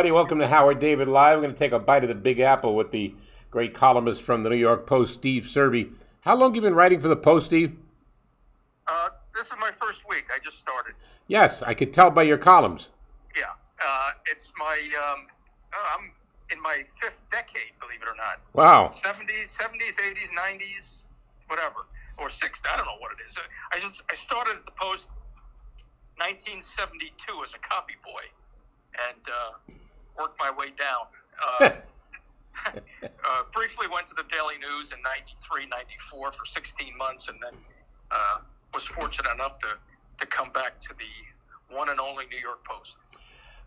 Everybody. Welcome to Howard David Live. We're going to take a bite of the Big Apple with the great columnist from the New York Post, Steve Serby. How long have you been writing for the Post, Steve? Uh, this is my first week. I just started. Yes, I could tell by your columns. Yeah, uh, it's my. Um, uh, I'm in my fifth decade, believe it or not. Wow. 70s, 70s, 80s, 90s, whatever, or 60s. I don't know what it is. I just I started at the Post 1972 as a copy boy, and uh, worked my way down. Uh, uh, briefly went to the Daily News in 93, 94 for 16 months, and then uh, was fortunate enough to, to come back to the one and only New York Post.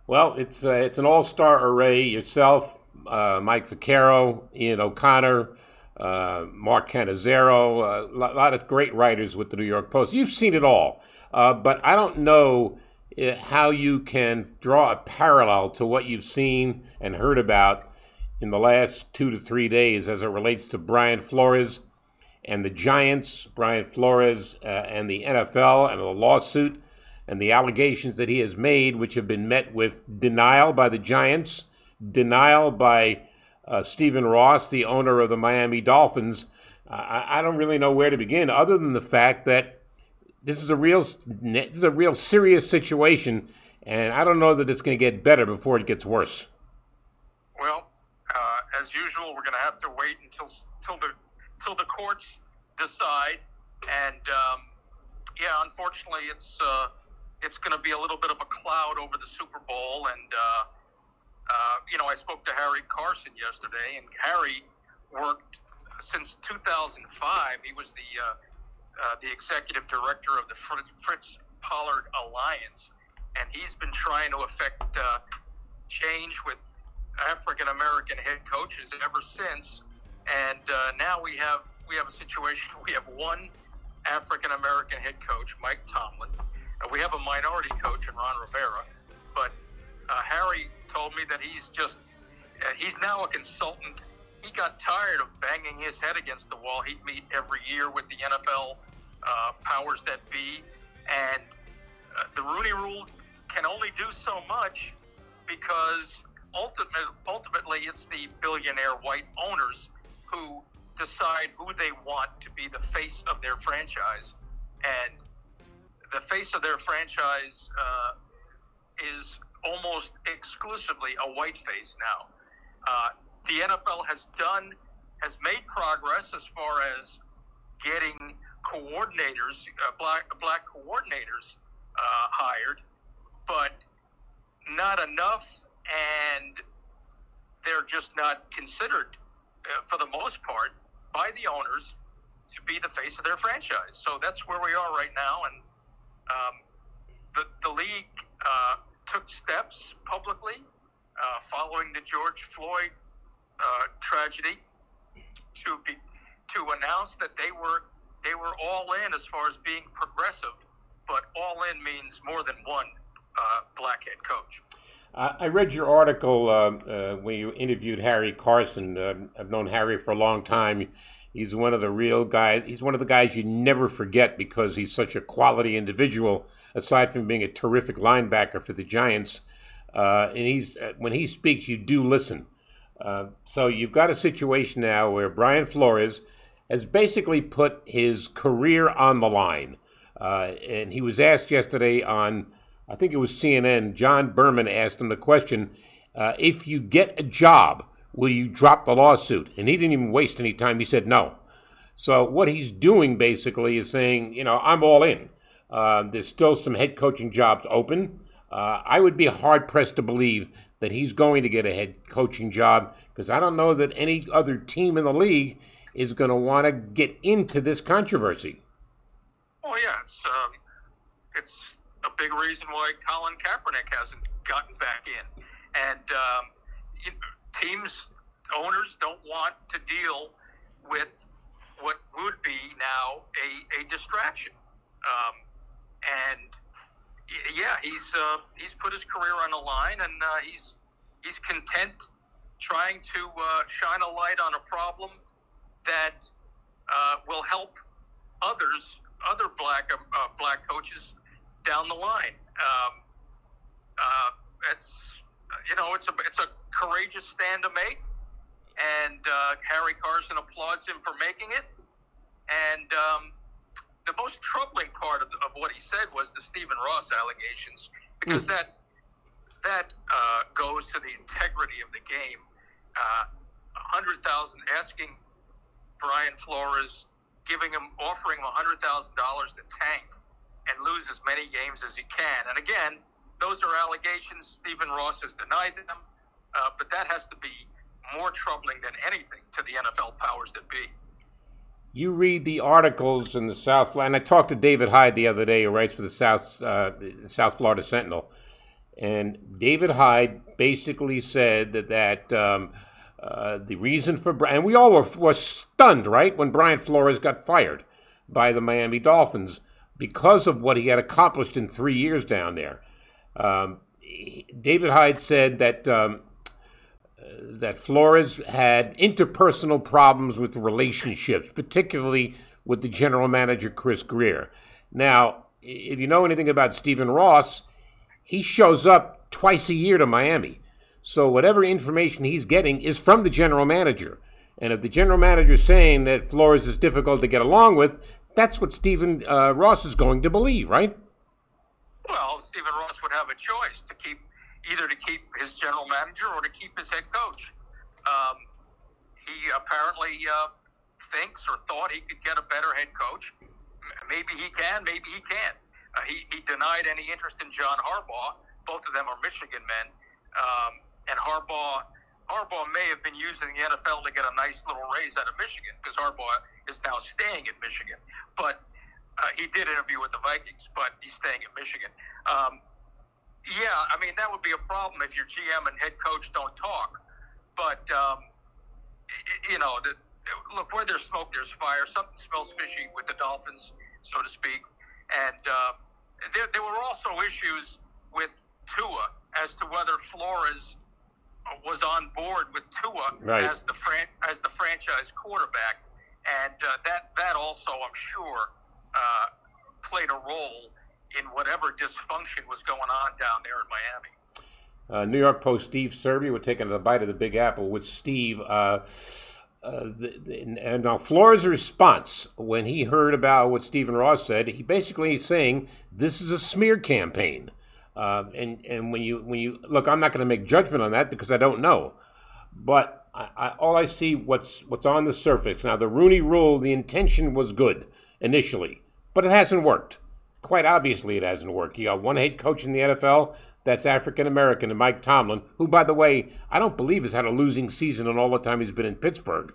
Well, it's uh, it's an all-star array. Yourself, uh, Mike Vaccaro, Ian O'Connor, uh, Mark Cannizzaro, a lot, of great writers with the New York Post. You've seen it all, uh, but I don't know how you can draw a parallel to what you've seen and heard about in the last two to three days as it relates to Brian Flores and the Giants, Brian Flores uh, and the NFL and the lawsuit and the allegations that he has made, which have been met with denial by the Giants, denial by uh, Stephen Ross, the owner of the Miami Dolphins. I, I don't really know where to begin, other than the fact that this is a real, this is a real serious situation, and I don't know that it's going to get better before it gets worse. Well, uh, as usual, we're going to have to wait until till the till the courts decide. And um, yeah, unfortunately, it's uh, it's going to be a little bit of a cloud over the Super Bowl. And uh, uh, you know, I spoke to Harry Carson yesterday, and Harry worked since 2005. He was the uh, the executive director of the Fritz, Fritz Pollard Alliance, and he's been trying to affect uh, change with African American head coaches ever since. And uh, now we have we have a situation. We have one African American head coach, Mike Tomlin. And we have a minority coach in Ron Rivera, but uh, Harry told me that he's just uh, he's now a consultant. He got tired of banging his head against the wall. He'd meet every year with the NFL uh, powers that be, and uh, the Rooney Rule can only do so much because ultimate, ultimately it's the billionaire white owners who decide who they want to be the face of their franchise, and the face of their franchise uh, is almost exclusively a white face now. Uh, the NFL has done has made progress as far as getting coordinators, uh, black black coordinators uh, hired, but not enough, and they're just not considered uh, for the most part by the owners to be the face of their franchise. So that's where we are right now, and um, the the league uh, took steps publicly uh, following the George Floyd uh, tragedy to be to announce that they were they were all in as far as being progressive, but all in means more than one uh, black head coach. I read your article uh, uh, when you interviewed Harry Carson. Uh, I've known Harry for a long time. He's one of the real guys. He's one of the guys you never forget because he's such a quality individual. Aside from being a terrific linebacker for the Giants, uh, and he's uh, when he speaks, you do listen. Uh, so you've got a situation now where Brian Flores has basically put his career on the line. Uh, and he was asked yesterday on, I think it was CNN, John Berman asked him the question uh, if you get a job, will you drop the lawsuit? And he didn't even waste any time. He said no. So what he's doing basically is saying, you know, I'm all in. Uh, there's still some head coaching jobs open. Uh, I would be hard pressed to believe that he's going to get a head coaching job because I don't know that any other team in the league is going to want to get into this controversy. Well, yeah, it's um, it's a big reason why Colin Kaepernick hasn't gotten back in, and um, teams owners don't want to deal with what would be now a, a distraction, um, and yeah, he's uh, he's put his career on the line, and uh, he's he's content trying to uh, shine a light on a problem that uh, will help others, other black uh, black coaches down the line. Um, uh, it's you know it's a it's a courageous stand to make, and uh, Harry Carson applauds him for making it. And um, the most troubling part of, of what he said was the Stephen Ross allegations, because that that uh, goes to the integrity of the game. Uh, A hundred thousand asking Brian Flores, giving him, offering him a hundred thousand dollars to tank and lose as many games as he can. And again, those are allegations. Stephen Ross has denied them, uh, but that has to be more troubling than anything to the NFL powers that be. You read the articles in the South and I talked to David Hyde the other day, who writes for the South uh, South Florida Sentinel, and David Hyde basically said that that um, uh, the reason for and we all were, were stunned, right, when Brian Flores got fired by the Miami Dolphins because of what he had accomplished in three years down there. Um, David Hyde said that. Um, that Flores had interpersonal problems with relationships, particularly with the general manager, Chris Grier. Now, if you know anything about Stephen Ross, he shows up twice a year to Miami. So whatever information he's getting is from the general manager. And if the general manager is saying that Flores is difficult to get along with, that's what Stephen uh, Ross is going to believe, right? Well, Stephen Ross would have a choice to keep either to keep his general manager or to keep his head coach. Um, he apparently uh, thinks or thought he could get a better head coach. Maybe he can, maybe he can't. Uh, he, he denied any interest in John Harbaugh. Both of them are Michigan men, um, and Harbaugh Harbaugh may have been using the NFL to get a nice little raise out of Michigan because Harbaugh is now staying at Michigan. But uh, he did interview with the Vikings, but he's staying at Michigan. Um, yeah, I mean that would be a problem if your GM and head coach don't talk. But um, you know, the, look where there's smoke, there's fire. Something smells fishy with the Dolphins, so to speak. And uh, there, there were also issues with Tua as to whether Flores was on board with Tua Right. as the fran- as the franchise quarterback, and uh, that that also, I'm sure, uh, played a role in whatever dysfunction was going on down there in Miami. Uh, New York Post Steve Serby we're taking a bite of the Big Apple with Steve. Uh, uh, the, the, and now Flores' response when he heard about what Stephen Ross said, he basically is saying this is a smear campaign. Uh, and and when you when you look, I'm not going to make judgment on that because I don't know. But I, I, all I see what's what's on the surface now. The Rooney Rule, the intention was good initially, but it hasn't worked. Quite obviously, it hasn't worked. You got one head coach in the NFL that's African American, and Mike Tomlin, who, by the way, I don't believe has had a losing season in all the time he's been in Pittsburgh.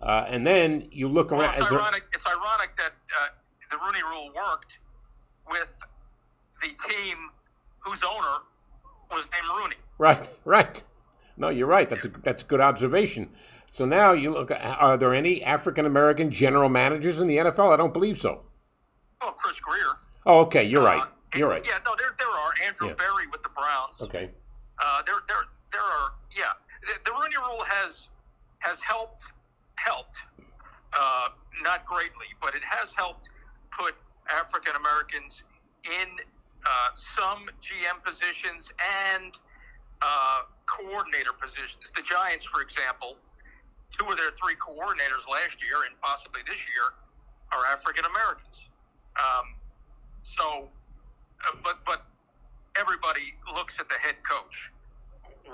Uh, and then you look Well, around. it's is there- ironic. It's ironic that uh, the Rooney Rule worked with the team whose owner was named Rooney. Right, right. No, you're right. That's a that's a good observation. So now you look. Are there any African American general managers in the NFL? I don't believe so. Oh, Chris Grier. Oh, okay. You're right. Uh, You're right. Yeah, no, there there are Andrew Yeah. Berry with the Browns. Okay. Uh, there, there, there are. Yeah, the, the Rooney Rule has has helped helped uh, not greatly, but it has helped put African Americans in uh, some GM positions and uh, coordinator positions. The Giants, for example, two of their three coordinators last year and possibly this year are African Americans. Um, so, uh, but but everybody looks at the head coach.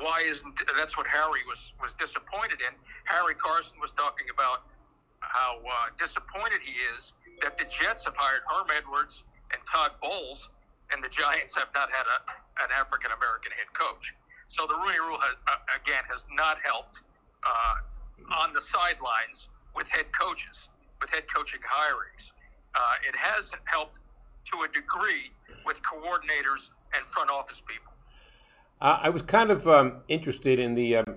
Why isn't that's what Harry was was disappointed in? Harry Carson was talking about how uh, disappointed he is that the Jets have hired Herm Edwards and Todd Bowles and the Giants have not had a, an African American head coach. So the Rooney Rule has, uh, again has not helped uh, on the sidelines with head coaches, with head coaching hirings. Uh, it has helped to a degree with coordinators and front office people. Uh, I was kind of um, interested in the um,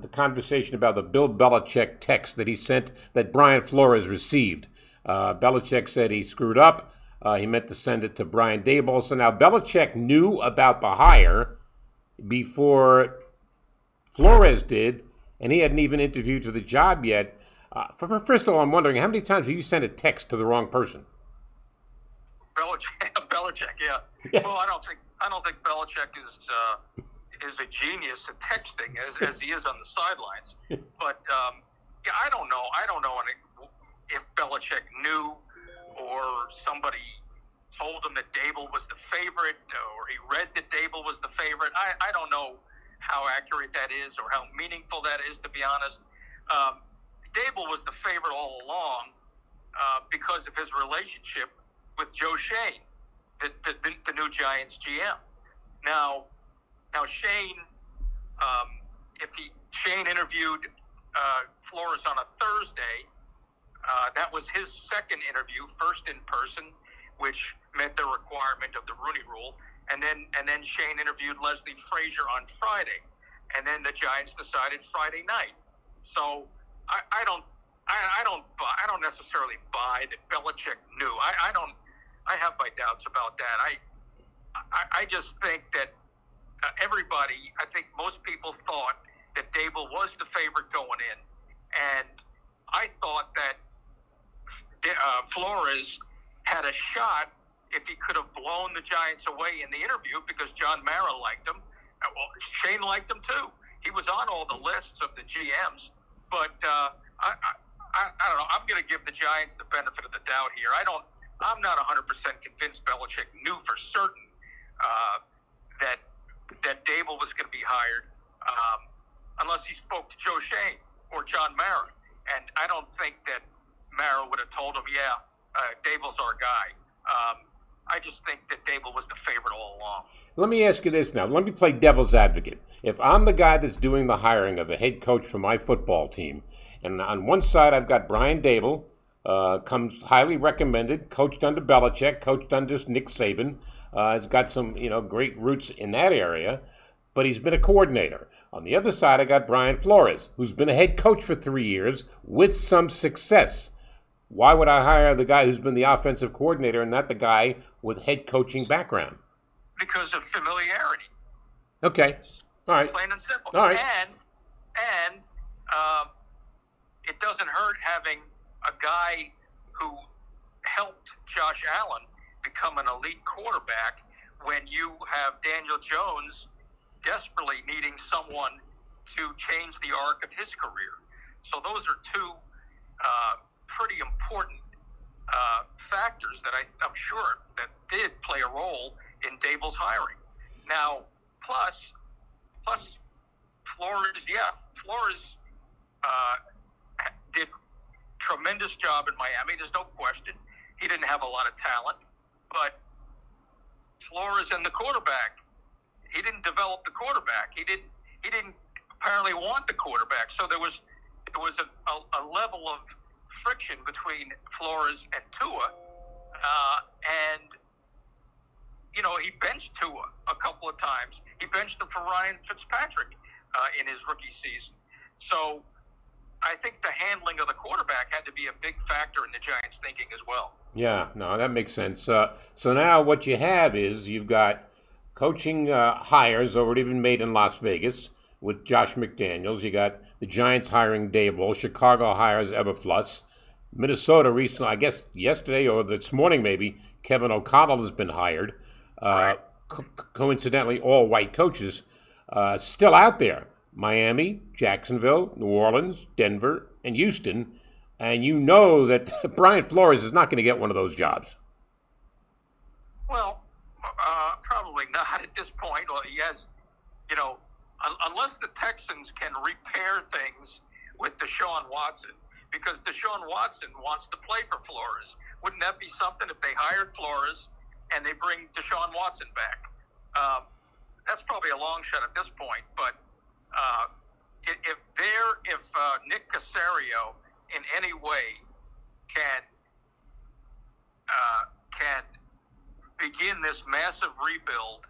the conversation about the Bill Belichick text that he sent that Brian Flores received. Uh, Belichick said he screwed up. Uh, he meant to send it to Brian Daboll. So now Belichick knew about the hire before Flores did, and he hadn't even interviewed for the job yet. Uh, first of all, I'm wondering how many times have you sent a text to the wrong person? Belichick, Belichick, yeah. Yeah. Well, I don't think I don't think Belichick is uh, is a genius at texting as, as he is on the sidelines. But um, yeah, I don't know. I don't know if Belichick knew or somebody told him that Daboll was the favorite or he read that Daboll was the favorite. I, I don't know how accurate that is or how meaningful that is, to be honest. Um, Daboll was the favorite all along uh, because of his relationship with Joe Schoen, the, the, the, new Giants GM. Now, now Schoen, um, if he Schoen interviewed uh, Flores on a Thursday, uh, that was his second interview, first in person, which met the requirement of the Rooney Rule, and then and then Schoen interviewed Leslie Frazier on Friday, and then the Giants decided Friday night. So I, I don't. I, I don't. buy- I don't necessarily buy that Belichick knew. I, I don't. I have my doubts about that. I. I, I just think that uh, everybody. I think most people thought that Daboll was the favorite going in, and I thought that uh, Flores had a shot if he could have blown the Giants away in the interview because John Mara liked him. Uh, Well, Schoen liked him too. He was on all the lists of the GMs, but uh, I, I, I, I don't know. I'm going to give the Giants the benefit of the doubt here. I don't. I'm not 100% convinced Belichick knew for certain uh, that that Daboll was going to be hired, um, unless he spoke to Joe Schoen or John Mara. And I don't think that Mara would have told him, "Yeah, uh, Daboll's our guy." Um, I just think that Daboll was the favorite all along. Let me ask you this now. Let me play devil's advocate. If I'm the guy that's doing the hiring of a head coach for my football team, and on one side I've got Brian Daboll, uh, comes highly recommended, coached under Belichick, coached under Nick Saban, uh, has got some you know great roots in that area, but he's been a coordinator. On the other side, I got Brian Flores, who's been a head coach for three years with some success. Why would I hire the guy who's been the offensive coordinator and not the guy with head coaching background? because of familiarity. Okay. All right. plain and simple. All right. And and um, it doesn't hurt having a guy who helped Josh Allen become an elite quarterback when you have Daniel Jones desperately needing someone to change the arc of his career. So those are two uh, pretty important uh, factors that I, I'm sure that did play a role in Daboll's hiring. Now, plus, plus Flores, yeah, Flores uh, did tremendous job in Miami. There's no question. He didn't have a lot of talent, but Flores and the quarterback, he didn't develop the quarterback. He didn't. He didn't apparently want the quarterback. So there was there was a, a, a level of friction between Flores and Tua, uh, and you know he benched Tua a couple of times. He benched him for Ryan Fitzpatrick uh, in his rookie season. So I think the handling of the quarterback had to be a big factor in the Giants' thinking as well. Yeah, no, that makes sense. Uh, so now what you have is you've got coaching uh, hires already been made in Las Vegas with Josh McDaniels. You got the Giants hiring Daboll. Chicago hires Eberflus. Minnesota recently, I guess yesterday or this morning maybe, Kevin O'Connell has been hired. Uh, co- coincidentally, all white coaches uh, still out there. Miami, Jacksonville, New Orleans, Denver, and Houston. And you know that Brian Flores is not going to get one of those jobs. Well, uh, probably not at this point. Has, you know, un- unless the Texans can repair things with Deshaun Watson, because Deshaun Watson wants to play for Flores. Wouldn't that be something if they hired Flores and they bring Deshaun Watson back. Um, that's probably a long shot at this point, but uh, if there, if uh, Nick Caserio in any way can uh, can begin this massive rebuild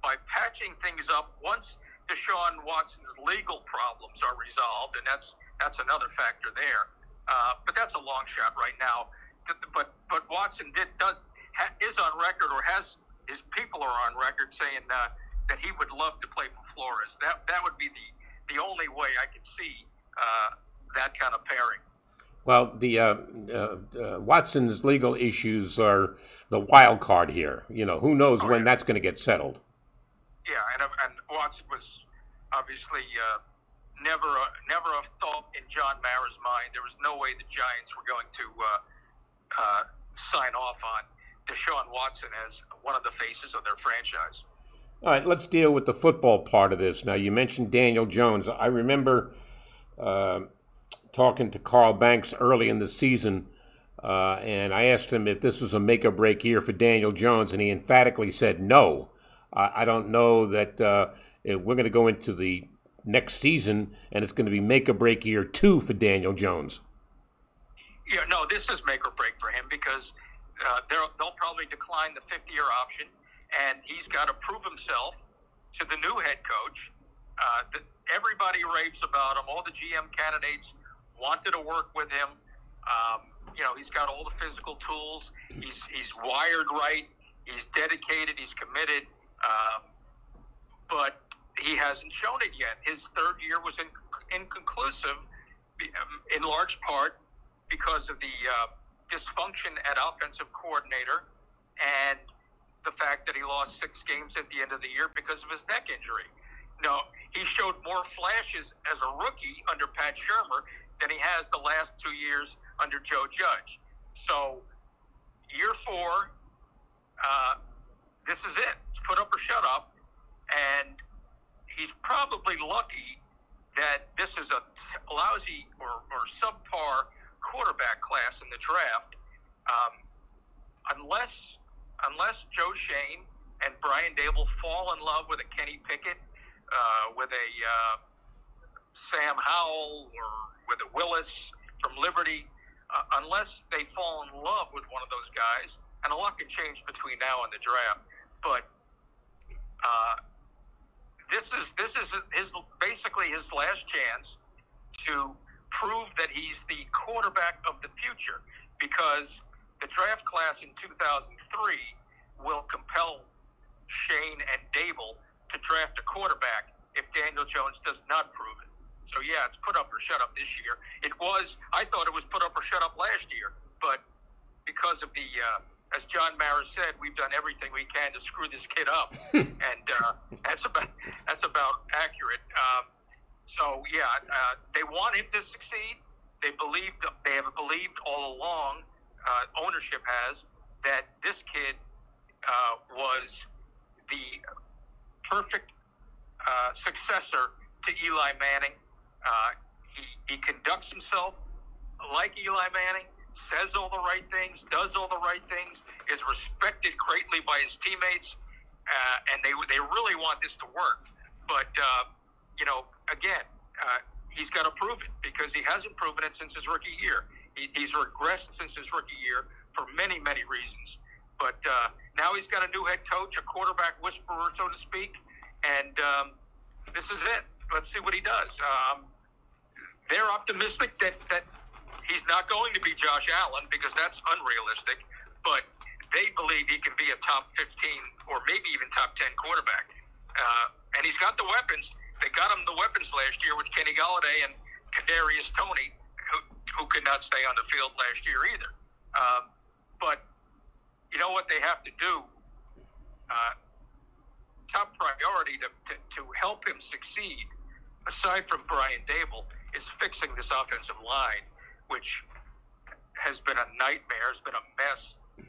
by patching things up once Deshaun Watson's legal problems are resolved, and that's that's another factor there. Uh, but that's a long shot right now. But but, Watson did does ha, is on record or has his people are on record saying uh, that he would love to play for Flores. That that would be the the only way I could see uh, that kind of pairing. Well, the uh, uh, uh, Watson's legal issues are the wild card here. You know, who knows when that's going to get settled. Yeah, and and Watson was obviously uh, never a, never a thought in John Mara's mind. There was no way the Giants were going to uh, uh, sign off on Deshaun Watson as one of the faces of their franchise. All right, let's deal with the football part of this. Now, you mentioned Daniel Jones. I remember uh, talking to Carl Banks early in the season, uh, and I asked him if this was a make or break year for Daniel Jones, and he emphatically said no. I, I don't know that uh, we're going to go into the next season and it's going to be make or break year two for Daniel Jones. Yeah, no, this is make or break for him because uh, they'll, they'll probably decline the fifth year option, and he's got to prove himself to the new head coach. Uh, the, everybody raves about him. All the GM candidates wanted to work with him. Um, you know, he's got all the physical tools. He's he's wired right. He's dedicated. He's committed. Um, but he hasn't shown it yet. His third year was in, inconclusive, um, in large part because of the uh, dysfunction at offensive coordinator and the fact that he lost six games at the end of the year because of his neck injury. No, he showed more flashes as a rookie under Pat Shurmur than he has the last two years under Joe Judge. So, year four, uh, this is it. It's put up or shut up. And he's probably lucky that this is a lousy or, or subpar quarterback class in the draft. Um, unless unless Joe Schoen and Brian Daboll fall in love with a Kenny Pickett, uh, with a uh, Sam Howell, or with a Willis from Liberty, uh, unless they fall in love with one of those guys, and a lot can change between now and the draft. But uh, this is this is his basically his last chance to prove that he's the quarterback of the future because the draft class in 2003 will compel Schoen and Daboll to draft a quarterback if Daniel Jones does not prove it. So yeah, it's put up or shut up this year. It was I thought it was put up or shut up last year, but because of the uh, as John Mara said, we've done everything we can to screw this kid up, and uh, that's about that's about accurate. Um, so yeah, uh, they want him to succeed. They believed they have believed all along. Uh, ownership has that this kid uh, was the perfect uh, successor to Eli Manning. Uh, he, he conducts himself like Eli Manning, says all the right things, does all the right things, is respected greatly by his teammates, uh, and they they really want this to work. But uh, you know, again, he's got to prove it because he hasn't proven it since his rookie year. He, he's regressed since his rookie year for many many reasons. But uh, now he's got a new head coach, a quarterback whisperer, so to speak, and um, this is it. Let's see what he does. Um, they're optimistic that, that he's not going to be Josh Allen because that's unrealistic, but they believe he can be a top 15 or maybe even top 10 quarterback. Uh, and he's got the weapons. They got him the weapons last year with Kenny Golladay and Kadarius Toney, who, could not stay on the field last year either. Um, but you know what they have to do? Uh, top priority to, to, to help him succeed, aside from Brian Daboll, is fixing this offensive line, which has been a nightmare, has been a mess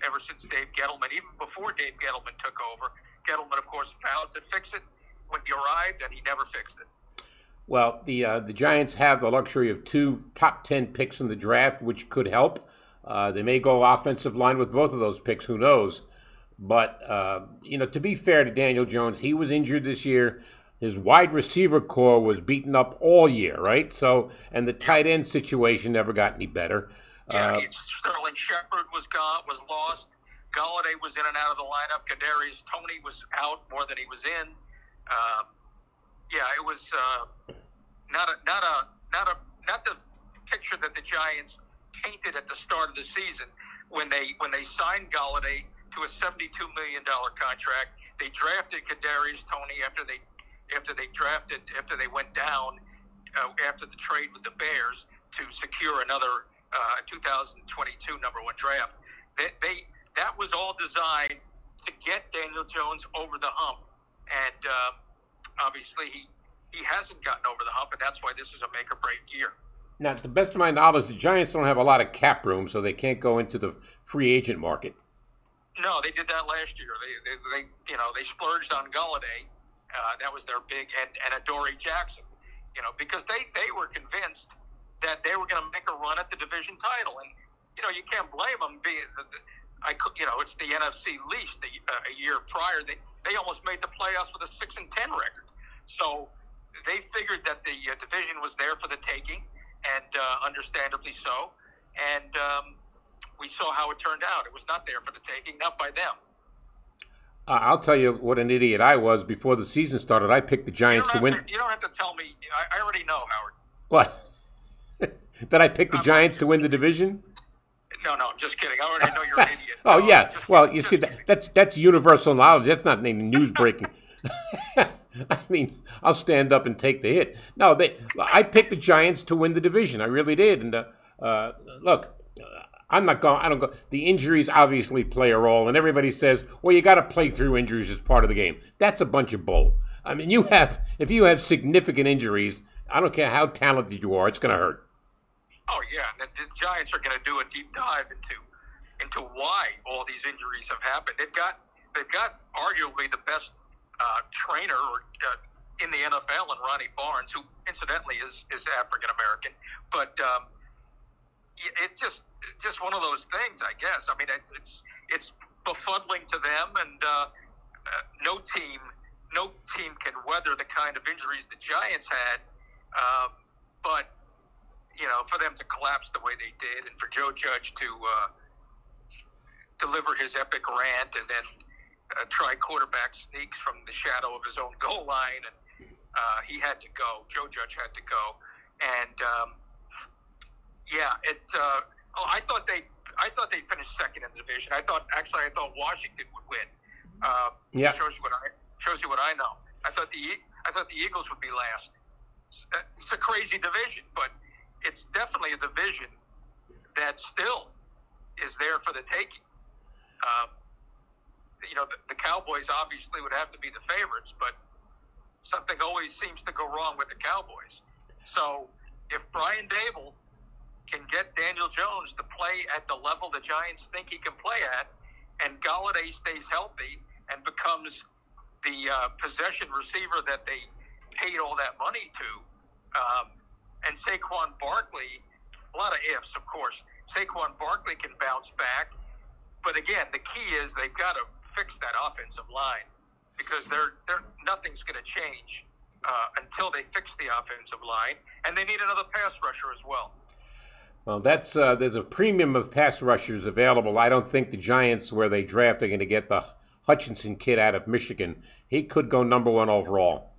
ever since Dave Gettleman, even before Dave Gettleman took over. Gettleman, of course, vowed to fix it when he arrived, and he never fixed it. Well, the uh, the Giants have the luxury of two top ten picks in the draft, which could help. Uh, they may go offensive line with both of those picks. Who knows? But uh, you know, to be fair to Daniel Jones, he was injured this year. His wide receiver corps was beaten up all year, right? So, and the tight end situation never got any better. Yeah, Uh, Sterling Shepard was gone, was lost. Golladay was in and out of the lineup. Kadarius Toney was out more than he was in. Um, yeah, it was uh, not a not a not a not the picture that the Giants painted at the start of the season when they when they signed Golladay to a seventy-two million dollar contract. They drafted Kadarius Toney after they after they drafted after they went down uh, after the trade with the Bears to secure another uh, 2022 number one draft. They, they that was all designed to get Daniel Jones over the hump, and uh, obviously he he hasn't gotten over the hump, and that's why this is a make or break year. now, to the best of my knowledge, the Giants don't have a lot of cap room, so they can't go into the free agent market. No, they did that last year. They, they, they you know, they splurged on Golladay. Uh, that was their big and and Adoree Jackson. You know, because they they were convinced that they were going to make a run at the division title, and you know, you can't blame them. Being the, the, I could, you know, it's the NFC least. The, uh, a year prior, they they almost made the playoffs with a six and ten record. So they figured that the uh, division was there for the taking, and uh, understandably so. And um, we saw how it turned out. It was not there for the taking, not by them. Uh, I'll tell you what an idiot I was before the season started. I picked the Giants to win. to, you don't have to tell me. I, I already know, Howard. What? Did I pick the I'm- Giants to win the division? No, no, I'm just kidding. I already know you're an idiot. Oh No, yeah. just- Well, you see that that's that's universal knowledge. That's not any news breaking. I mean, I'll stand up and take the hit. No, they. I picked the Giants to win the division. I really did. And uh, uh, look, uh, I'm not going. I don't go. The injuries obviously play a role, and everybody says, "Well, you got to play through injuries as part of the game." That's a bunch of bull. I mean, you have if you have significant injuries, I don't care how talented you are, it's going to hurt. Oh yeah, the, the Giants are going to do a deep dive into into why all these injuries have happened. They've got they've got arguably the best uh, trainer uh, in the NFL, and Ronnie Barnes, who incidentally is is African American, but um, it's just just one of those things, I guess. I mean, it's it's, it's befuddling to them, and uh, uh, no team no team can weather the kind of injuries the Giants had. Um, but you know, for them to collapse the way they did, and for Joe Judge to uh, deliver his epic rant and then uh, try quarterback sneaks from the shadow of his own goal line, and uh, he had to go. Joe Judge had to go, and um, yeah, it. Uh, oh, I thought they, I thought they finished second in the division. I thought actually, I thought Washington would win. Uh, Yeah. shows you what I shows you what I know. I thought the I thought the Eagles would be last. It's a crazy division, but it's definitely a division that still is there for the taking. Um, you know, the, the Cowboys obviously would have to be the favorites, but something always seems to go wrong with the Cowboys. So if Brian Daboll can get Daniel Jones to play at the level the Giants think he can play at, and Golladay stays healthy and becomes the uh, possession receiver that they paid all that money to, um, and Saquon Barkley, a lot of ifs, of course. Saquon Barkley can bounce back, but again, the key is they've got to fix that offensive line because they're, they're nothing's going to change uh, until they fix the offensive line, and they need another pass rusher as well. Well, that's uh, there's a premium of pass rushers available. I don't think the Giants, where they draft, are going to get the Hutchinson kid out of Michigan. He could go number one overall.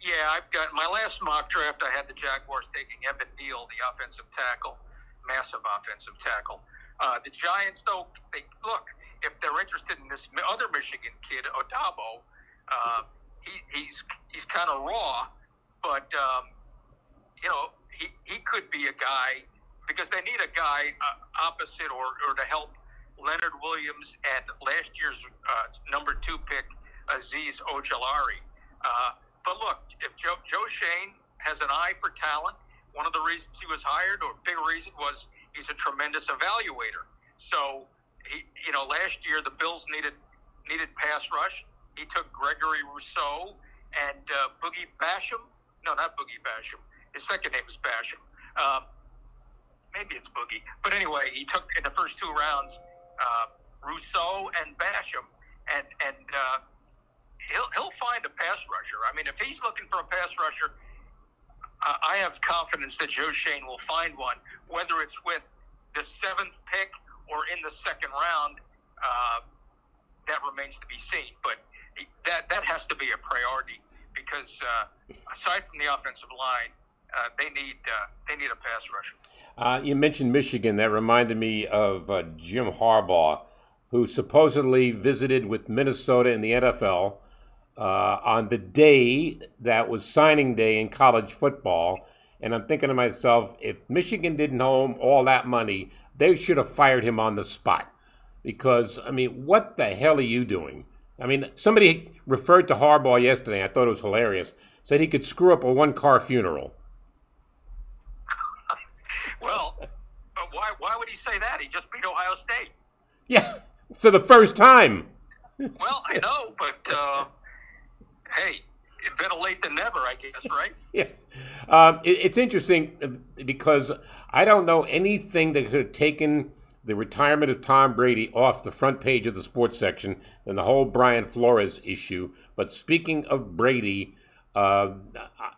Yeah, I've got my last mock draft. I had the Jaguars taking Evan Neal, the offensive tackle, massive offensive tackle. Uh, the Giants, though, they look if they're interested in this other Michigan kid, Ojabo. Uh, he, he's he's kind of raw, but um, you know he he could be a guy because they need a guy uh, opposite or or to help Leonard Williams and last year's uh, number two pick Azeez Ojulari. Uh, but look, if Joe, Joe Schoen has an eye for talent, one of the reasons he was hired, or big reason, was he's a tremendous evaluator. So he, you know, last year the Bills needed needed pass rush. He took Gregory Rousseau and uh, Boogie Basham. No, not Boogie Basham. His second name is Basham. Um, maybe it's Boogie, but anyway, he took in the first two rounds uh, Rousseau and Basham, and and uh, he'll he'll find a pass rusher. I mean, if he's looking for a pass rusher, I have confidence that Joe Schoen will find one, whether it's with the seventh pick or in the second round. Uh, that remains to be seen, but that that has to be a priority because uh, aside from the offensive line, uh, they need uh, they need a pass rusher. Uh, you mentioned Michigan. That reminded me of uh, Jim Harbaugh, who supposedly visited with Minnesota in the NFL on the day that was signing day in college football. And I'm thinking to myself, if Michigan didn't owe all that money, they should have fired him on the spot. Because, I mean, what the hell are you doing? I mean, somebody referred to Harbaugh yesterday. I thought it was hilarious. Said he could screw up a one car funeral. Well, but why why would he say that? He just beat Ohio State. Yeah, for the first time. Well, I know, but uh, hey, better late than never, I guess, right? Yeah. Um, it, it's interesting uh, because I don't know anything that could have taken the retirement of Tom Brady off the front page of the sports section than the whole Brian Flores issue. But speaking of Brady, uh,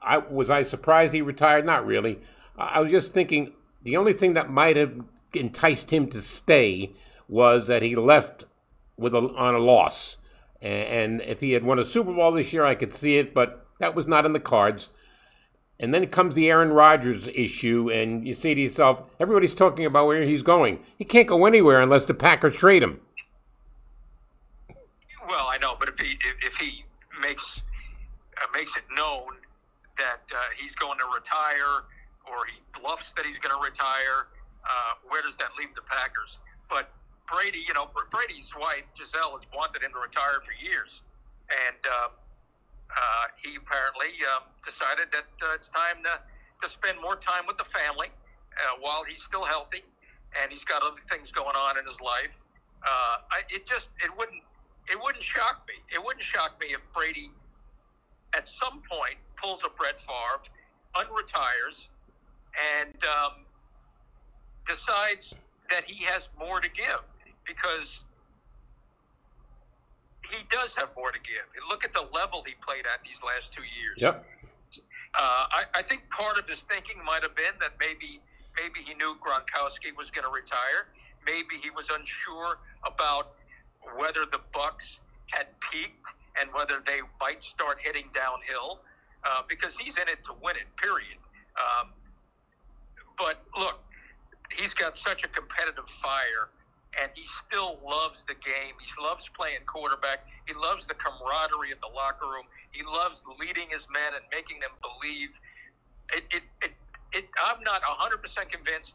I, was I surprised he retired? Not really. I was just thinking the only thing that might have enticed him to stay was that he left with a, on a loss. And if he had won a Super Bowl this year, I could see it, but that was not in the cards. And then comes the Aaron Rodgers issue, and you say to yourself, everybody's talking about where he's going. He can't go anywhere unless the Packers trade him. Well, I know, but if he if, he makes uh, makes it known that uh, he's going to retire, or he bluffs that he's going to retire, uh, where does that leave the Packers? But Brady, you know, Brady's wife Gisele has wanted him to retire for years, and uh, uh, he apparently um, decided that uh, it's time to to spend more time with the family uh, while he's still healthy, and he's got other things going on in his life. Uh, I, it just it wouldn't it wouldn't shock me. It wouldn't shock me if Brady at some point pulls a Brett Favre, unretires, and um, decides that he has more to give because he does have more to give. Look at the level he played at these last two years. Yep. Uh, I, I think part of his thinking might have been that maybe maybe he knew Gronkowski was going to retire. Maybe he was unsure about whether the Bucs had peaked and whether they might start heading downhill uh, because he's in it to win it. Period. Um, but look, he's got such a competitive fire, and he still loves the game. He loves playing quarterback. He loves the camaraderie in the locker room. He loves leading his men and making them believe. It, it, it, it, I'm not 100% convinced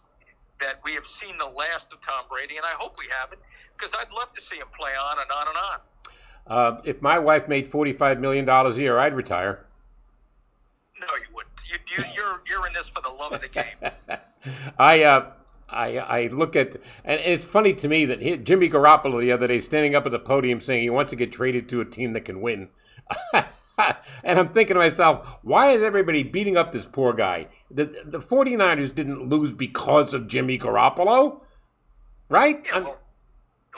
that we have seen the last of Tom Brady, and I hope we haven't, because I'd love to see him play on and on and on. Uh, if my wife made $45 million a year, I'd retire. No, you wouldn't. You, you, you're you're in this for the love of the game. I uh, I I look at and it's funny to me that he, Jimmy Garoppolo the other day standing up at the podium saying he wants to get traded to a team that can win. and I'm thinking to myself, why is everybody beating up this poor guy? The the 49ers didn't lose because of Jimmy Garoppolo, right? Yeah, well,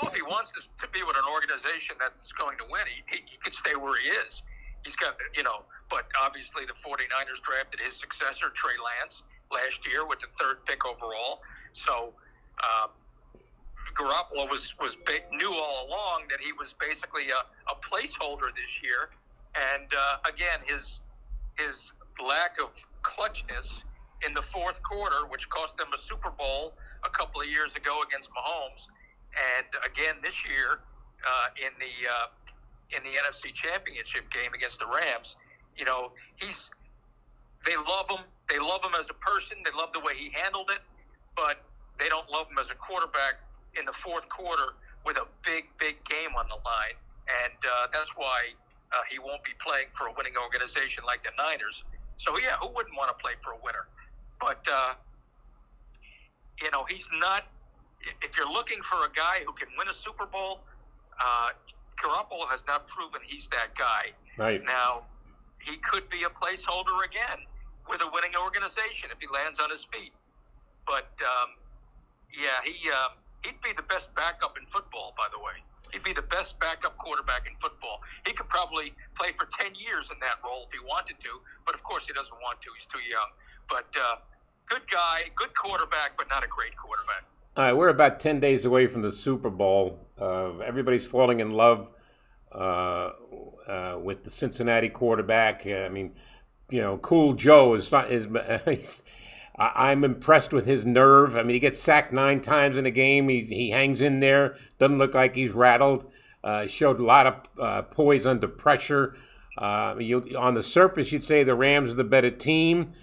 if he wants to, to be with an organization that's going to win, he, he, he could stay where he is. He's got, you know, but obviously the 49ers drafted his successor, Trey Lance, last year with the third pick overall. So um, Garoppolo was, was ba- knew all along that he was basically a, a placeholder this year. And uh, again, his his lack of clutchness in the fourth quarter, which cost them a Super Bowl a couple of years ago against Mahomes, and again this year uh, in the uh, in the NFC Championship game against the Rams. You know, he's they love him. They love him as a person. They love the way he handled it, but they don't love him as a quarterback in the fourth quarter with a big, big game on the line, and uh, that's why uh, he won't be playing for a winning organization like the Niners. So yeah, who wouldn't want to play for a winner? But uh, you know, he's not. If you're looking for a guy who can win a Super Bowl, uh, Garoppolo has not proven he's that guy. Right. Now, he could be a placeholder again with a winning organization if he lands on his feet. But um, yeah, he uh, he'd be the best backup in football. By the way, he'd be the best backup quarterback in football. He could probably play for ten years in that role if he wanted to, but of course he doesn't want to. He's too young. But uh, good guy, good quarterback, but not a great quarterback. All right, we're about 10 days away from the Super Bowl. Uh, everybody's falling in love uh, uh, with the Cincinnati quarterback. I mean, you know, Cool Joe is not is. He's, I'm impressed with his nerve. I mean, he gets sacked nine times in a game. He he hangs in there. Doesn't look like he's rattled. Uh, showed a lot of uh, poise under pressure. Uh, you, on the surface, you'd say the Rams are the better team,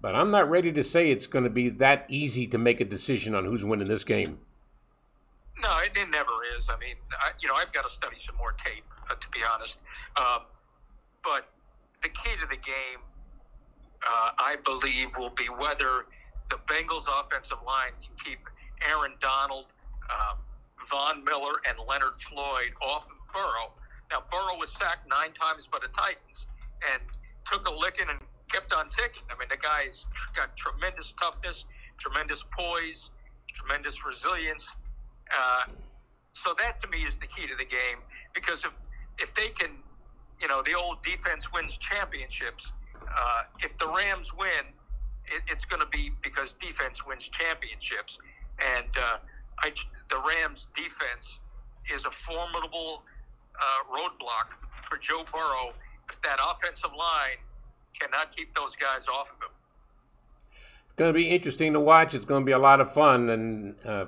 but I'm not ready to say it's going to be that easy to make a decision on who's winning this game. No, it, it never is. I mean, I, you know, I've got to study some more tape, uh, to be honest. Um, but the key to the game, uh, I believe, will be whether the Bengals' offensive line can keep Aaron Donald, um, Von Miller, and Leonard Floyd off of Burrow. Now, Burrow was sacked nine times by the Titans and took a licking and kept on ticking. I mean, the guy's got tremendous toughness, tremendous poise, tremendous resilience. Uh, so that to me is the key to the game because if if they can, you know, the old defense wins championships. Uh, if the Rams win, it, it's going to be because defense wins championships, and uh, I, the Rams defense is a formidable uh, roadblock for Joe Burrow. If that offensive line cannot keep those guys off of him. It's going to be interesting to watch. It's going to be a lot of fun, and uh,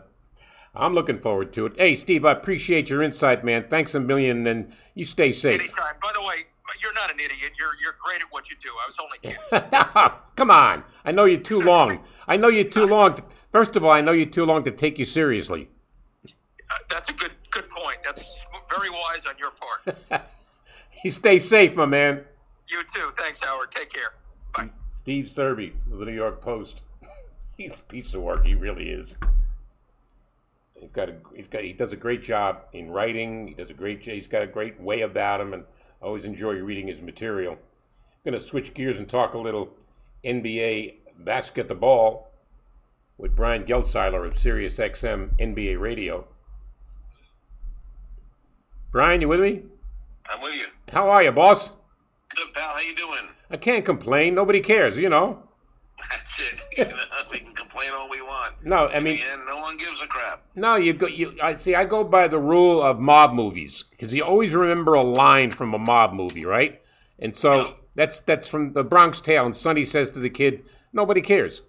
I'm looking forward to it. Hey, Steve, I appreciate your insight, man. Thanks a million, and you stay safe. Anytime. By the way, you're not an idiot. You're you're great at what you do. I was only kidding. Come on. I know you're too long. I know you're too long. To, first of all, I know you're too long to take you seriously. Uh, that's a good good point. That's very wise on your part. You stay safe, my man. you too. Thanks, Howard. Take care. Bye. Steve Serby of the New York Post. He's a piece of work. He really is. He's got a he's got he does a great job in writing. He does a great he's got a great way about him, and I always enjoy reading his material. I'm gonna switch gears and talk a little NBA basketball with Brian Geltzeiler of Sirius XM NBA Radio. Brian, you with me? I'm with you. How are you, boss? Good pal, how you doing? I can't complain. Nobody cares, you know. That's it. No, I mean, no one gives a crap. No, you go. You I see. I go by the rule of mob movies because you always remember a line from a mob movie, right? And so that's that's from the Bronx Tale. And Sonny says to the kid, "Nobody cares."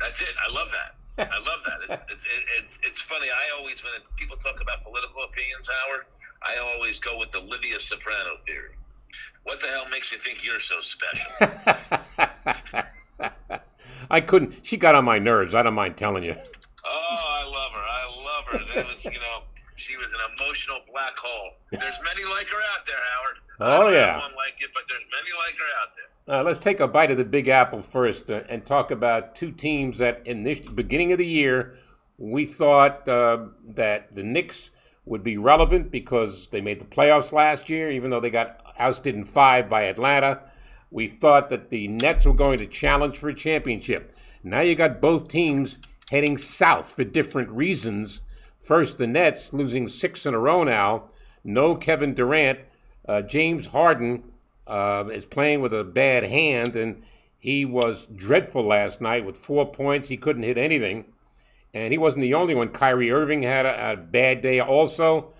That's it. I love that. I love that. It, it, it, it, it's funny. I always, when people talk about political opinions, Howard, I always go with the Livia Soprano theory. What the hell makes you think you're so special? I couldn't. She got on my nerves. I don't mind telling you. Oh, I love her. I love her. It was, you know, she was an emotional black hole. There's many like her out there, Howard. Oh, yeah. One like it, but there's many like her out there. Uh, let's take a bite of the Big Apple first uh, and talk about two teams that, in this beginning of the year, we thought uh, that the Knicks would be relevant because they made the playoffs last year, even though they got ousted in five by Atlanta. We thought that the Nets were going to challenge for a championship. Now you got both teams heading south for different reasons. First, the Nets losing six in a row now. No Kevin Durant. Uh, James Harden uh, is playing with a bad hand, and he was dreadful last night with four points. He couldn't hit anything. And he wasn't the only one. Kyrie Irving had a, a bad day also.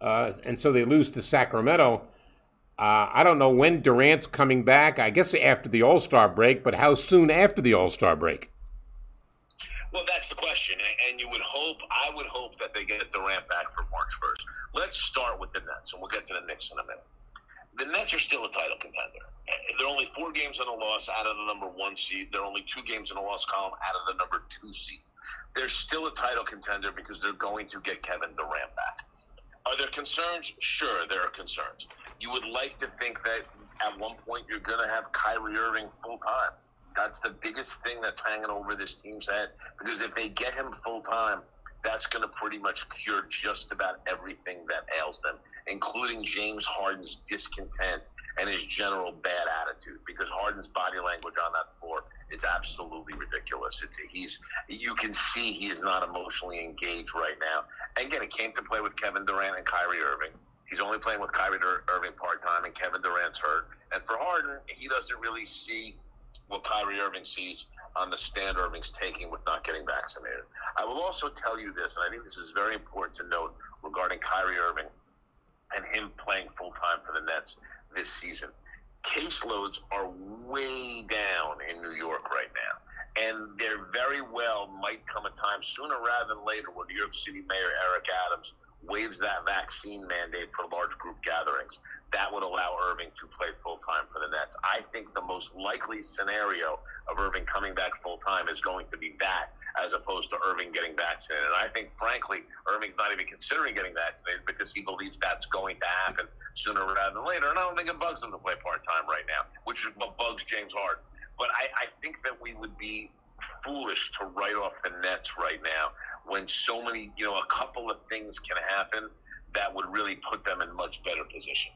Uh, and so they lose to Sacramento. Uh, I don't know when Durant's coming back. I guess after the All Star break, but how soon after the All Star break? Well, that's the question, and- you would hope, I would hope that they get Durant back for March 1st. Let's start with the Nets, and we'll get to the Knicks in a minute. The Nets are still a title contender. They're only four games in a loss out of the number one seed. They're only two games in a loss column out of the number two seed. They're still a title contender because they're going to get Kevin Durant back. Are there concerns? Sure, there are concerns. You would like to think that at one point you're going to have Kyrie Irving full time. That's the biggest thing that's hanging over this team's head because if they get him full time, that's going to pretty much cure just about everything that ails them, including James Harden's discontent and his general bad attitude because Harden's body language on that floor is absolutely ridiculous. It's he's you can see he is not emotionally engaged right now. And again, he came to play with Kevin Durant and Kyrie Irving. He's only playing with Kyrie Irving part time, and Kevin Durant's hurt. And for Harden, he doesn't really see what Kyrie Irving sees on the stand Irving's taking with not getting vaccinated. I will also tell you this, and I think this is very important to note regarding Kyrie Irving and him playing full time for the Nets this season. Caseloads are way down in New York right now. And there very well might come a time sooner rather than later where New York City Mayor Eric Adams waives that vaccine mandate for large group gatherings. That would allow Irving to play full time for the Nets. I think the most likely scenario of Irving coming back full time is going to be that as opposed to Irving getting vaccinated. And I think, frankly, Irving's not even considering getting vaccinated because he believes that's going to happen sooner rather than later. And I don't think it bugs him to play part time right now, which is what bugs James Harden. But I, I think that we would be foolish to write off the Nets right now when so many, you know, a couple of things can happen that would really put them in much better position.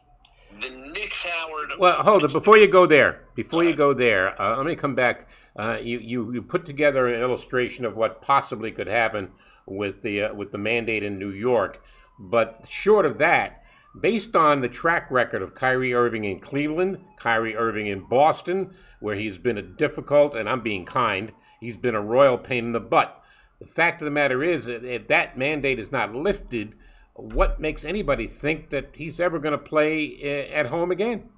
The Knicks, Howard. Well, hold it before you go there. Before you go there, uh, let me come back. Uh, you, you you put together an illustration of what possibly could happen with the uh, with the mandate in New York, but short of that, based on the track record of Kyrie Irving in Cleveland, Kyrie Irving in Boston, where he's been a difficult, and I'm being kind, he's been a royal pain in the butt. The fact of the matter is, if that mandate is not lifted, what makes anybody think that he's ever going to play eh, at home again?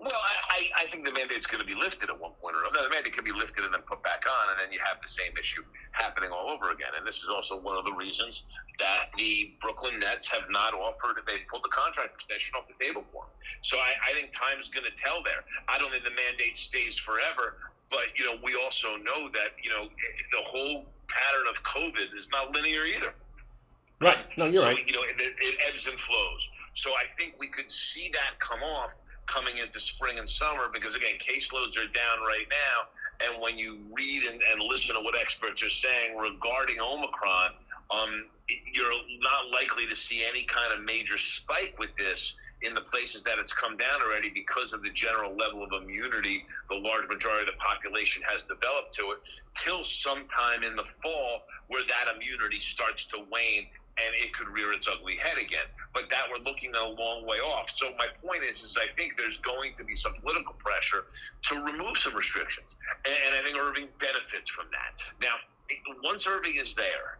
Well, I, I think the mandate's going to be lifted at one point or another. The mandate can be lifted and then put back on, and then you have the same issue happening all over again. And this is also one of the reasons that the Brooklyn Nets have not offered, they pulled the contract extension off the table for him. So I, I think time's going to tell there. I don't think the mandate stays forever, but, you know, we also know that, you know, the whole pattern of COVID is not linear either. Right. No, you're so, right. You know, it, it ebbs and flows. So I think we could see that come off coming into spring and summer because again, caseloads are down right now. And when you read and, and listen to what experts are saying regarding Omicron, um, you're not likely to see any kind of major spike with this in the places that it's come down already because of the general level of immunity the large majority of the population has developed to it till sometime in the fall where that immunity starts to wane and it could rear its ugly head again. But that we're looking a long way off. So my point is, is I think there's going to be some political pressure to remove some restrictions, and, and I think Irving benefits from that. Now, once Irving is there,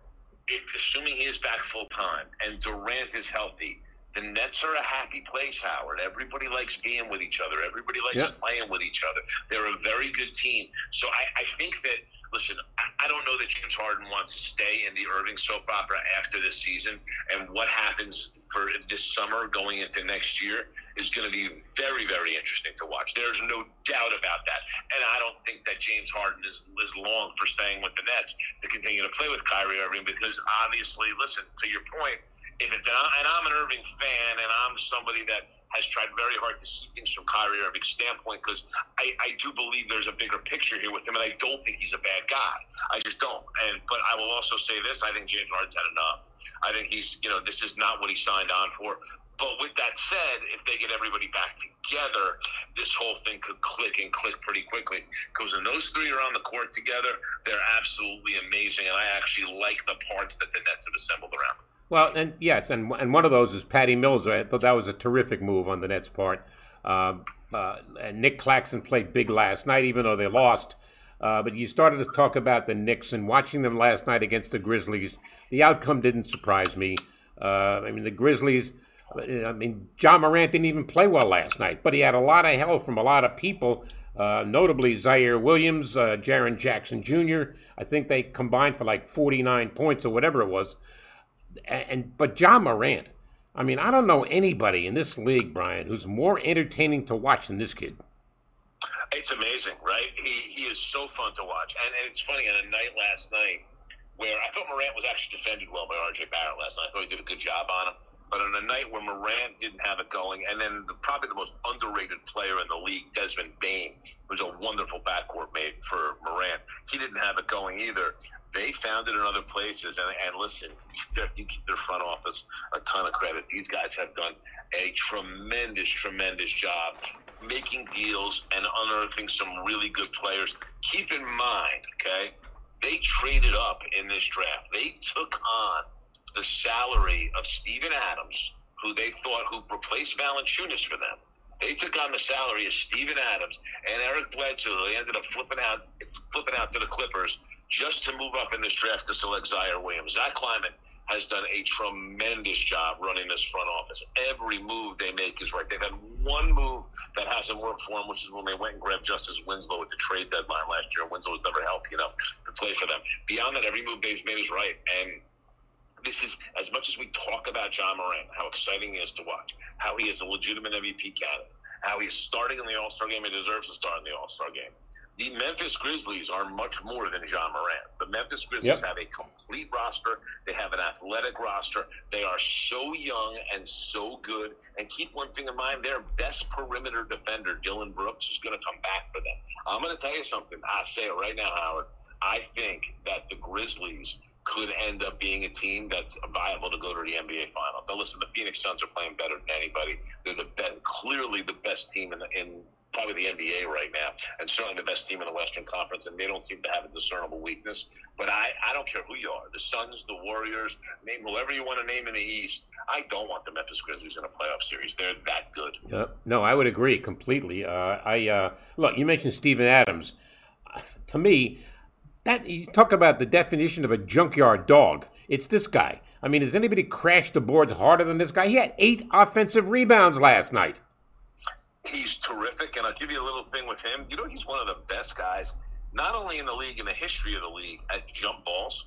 if assuming he is back full time and Durant is healthy. The Nets are a happy place, Howard. Everybody likes being with each other. Everybody likes Yeah. playing with each other. They're a very good team. So I, I think that listen, I, don't know that James Harden wants to stay in the Irving soap opera after this season, and what happens for this summer going into next year is going to be very, very interesting to watch. There's no doubt about that, and I don't think that James Harden is is long for staying with the Nets to continue to play with Kyrie Irving because obviously, listen to your point. If it's an, and I'm an Irving fan, and I'm somebody that has tried very hard to see things from Kyrie Irving's standpoint because I, I do believe there's a bigger picture here with him, and I don't think he's a bad guy. I just don't. And but I will also say this: I think James Harden's had enough. I think he's, you know, this is not what he signed on for. But with that said, if they get everybody back together, this whole thing could click and click pretty quickly. Because when those three are on the court together, they're absolutely amazing, and I actually like the parts that the Nets have assembled around. them. Well, and yes, and and one of those is Patty Mills. I thought that was a terrific move on the Nets' part. Um, uh, Nic Claxton played big last night, even though they lost. Uh, but you started to talk about the Knicks and watching them last night against the Grizzlies. The outcome didn't surprise me. Uh, I mean, the Grizzlies. I mean, Ja Morant didn't even play well last night, but he had a lot of help from a lot of people, uh, notably Ziaire Williams, uh, Jaren Jackson Jr. I think they combined for like 49 points or whatever it was and, but Ja Morant, I mean, I don't know anybody in this league, Brian, who's more entertaining to watch than this kid. It's amazing, right? He he is so fun to watch, and, and it's funny. On a night last night where I thought Morant was actually defended well by R.J. Barrett last night. I thought he did a good job on him. But on a night where Morant didn't have it going, and then the, probably the most underrated player in the league, Desmond Bane, who's a wonderful backcourt mate for Morant, he didn't have it going either. They found it in other places, and, and listen, you give their front office a ton of credit. These guys have done a tremendous, tremendous job making deals and unearthing some really good players. Keep in mind, okay, they traded up in this draft. They took on the salary of Steven Adams, who they thought who replaced Valanciunas for them. They took on the salary of Steven Adams and Eric Bledsoe. They ended up flipping out, flipping out to the Clippers just to move up in this draft to select Ziaire Williams. Zach Kleiman has done a tremendous job running this front office. Every move they make is right. They've had one move that hasn't worked for them, which is when they went and grabbed Justice Winslow at the trade deadline last year. Winslow was never healthy enough to play for them. Beyond that, every move they've made is right. And this is as much as we talk about John Moran, how exciting he is to watch, how he is a legitimate MVP candidate, how he's starting in the All Star game, he deserves to start in the All Star game. The Memphis Grizzlies are much more than John Moran. The Memphis Grizzlies Yep. have a complete roster. They have an athletic roster. They are so young and so good. And keep one thing in mind: their best perimeter defender, Dillon Brooks, is going to come back for them. I'm going to tell you something. I say it right now, Howard. I think that the Grizzlies could end up being a team that's viable to go to the NBA Finals. Now, listen, the Phoenix Suns are playing better than anybody. They're the best, clearly the best team in, the, in probably the NBA right now, and certainly the best team in the Western Conference. And they don't seem to have a discernible weakness. But I, I don't care who you are, the Suns, the Warriors, name whoever you want to name in the East. I don't want the Memphis Grizzlies in a playoff series. They're that good. Yep. No, I would agree completely. Uh, I uh, look. You mentioned Steven Adams. To me, that you talk about the definition of a junkyard dog. It's this guy. I mean, has anybody crashed the boards harder than this guy? He had eight offensive rebounds last night. He's terrific, and I'll give you a little thing with him. You know, he's one of the best guys, not only in the league, in the history of the league, at jump balls.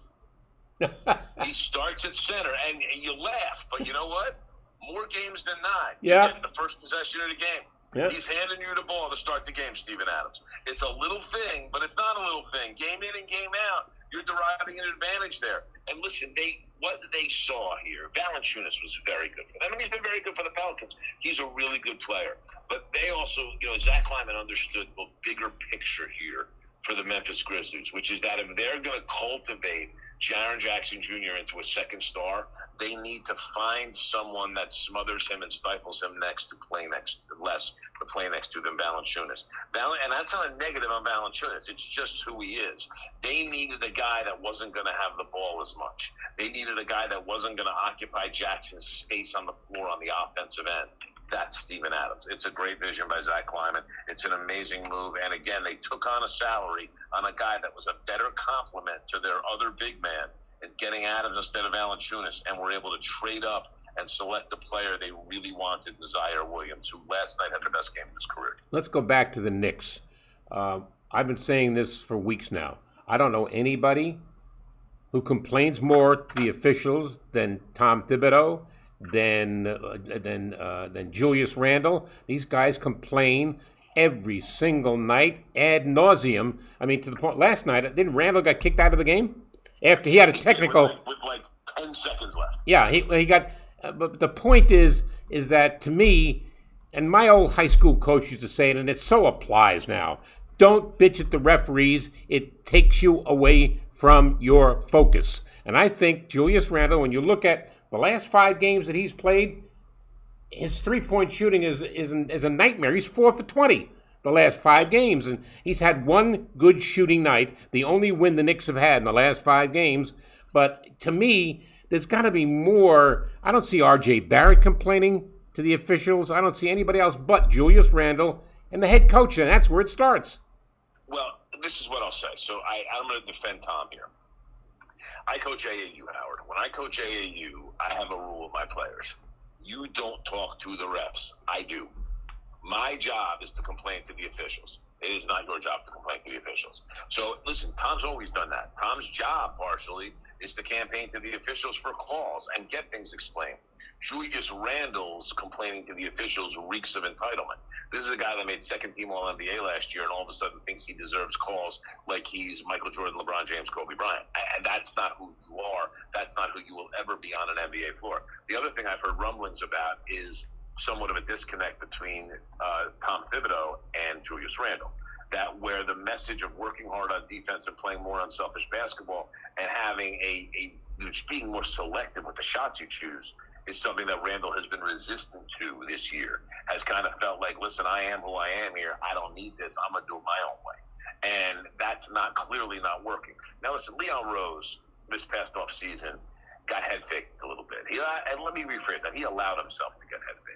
he starts at center, and you laugh, but you know what? More games than not. Yeah. the first possession of the game. Yeah. He's handing you the ball to start the game, Steven Adams. It's a little thing, but it's not a little thing. Game in and game out, you're deriving an advantage there. And listen, they what they saw here, Valanciunas was very good for them. I mean, he's been very good for the Pelicans. He's a really good player. But they also, you know, Zach Kleiman understood the bigger picture here for the Memphis Grizzlies, which is that if they're going to cultivate Jaren Jackson Jr. into a second star, they need to find someone that smothers him and stifles him next to play next less to play next to than Valanciunas. Val- and that's not a negative on Valanciunas. It's just who he is. They needed a guy that wasn't going to have the ball as much. They needed a guy that wasn't going to occupy Jackson's space on the floor on the offensive end. That's Steven Adams. It's a great vision by Zach Kleiman. It's an amazing move. And again, they took on a salary on a guy that was a better complement to their other big man in getting Adams instead of Alan Valanciunas, and were able to trade up and select the player they really wanted, Ziaire Williams, who last night had the best game of his career. Let's go back to the Knicks. Uh, I've been saying this for weeks now. I don't know anybody who complains more to the officials than Tom Thibodeau, than uh, than uh, than Julius Randle. These guys complain every single night ad nauseum. I mean, to the point. Last night, didn't Randle got kicked out of the game after he had a technical? with like, with like ten seconds left. Yeah, he, he got. Uh, but the point is, is that to me, and my old high school coach used to say it, and it so applies now. Don't bitch at the referees. It takes you away from your focus. And I think Julius Randle, when you look at the last five games that he's played, his three point shooting is, is, is a nightmare. He's four for 20 the last five games, and he's had one good shooting night, the only win the Knicks have had in the last five games. But to me, there's got to be more. I don't see RJ Barrett complaining to the officials. I don't see anybody else but Julius Randle and the head coach, and that's where it starts. Well, this is what I'll say. So I, I'm going to defend Tom here. I coach AAU, Howard. When I coach AAU, I have a rule with my players. You don't talk to the refs. I do. My job is to complain to the officials. It is not your job to complain to the officials. So listen, Tom's always done that. Tom's job, partially, is to campaign to the officials for calls and get things explained. Julius Randle's complaining to the officials reeks of entitlement. This is a guy that made second team All NBA last year and all of a sudden thinks he deserves calls like he's Michael Jordan, LeBron James, Kobe Bryant. And that's not who you are. That's not who you will ever be on an NBA floor. The other thing I've heard rumblings about is somewhat of a disconnect between uh, Tom Thibodeau and Julius Randle. That where the message of working hard on defense and playing more unselfish basketball and having a, a being more selective with the shots you choose is something that Randle has been resistant to this year. Has kind of felt like, listen, I am who I am here. I don't need this. I'm gonna do it my own way, and that's not clearly not working. Now, listen, Leon Rose this past off season got head faked a little bit. He uh, and let me rephrase that. He allowed himself to get head faked.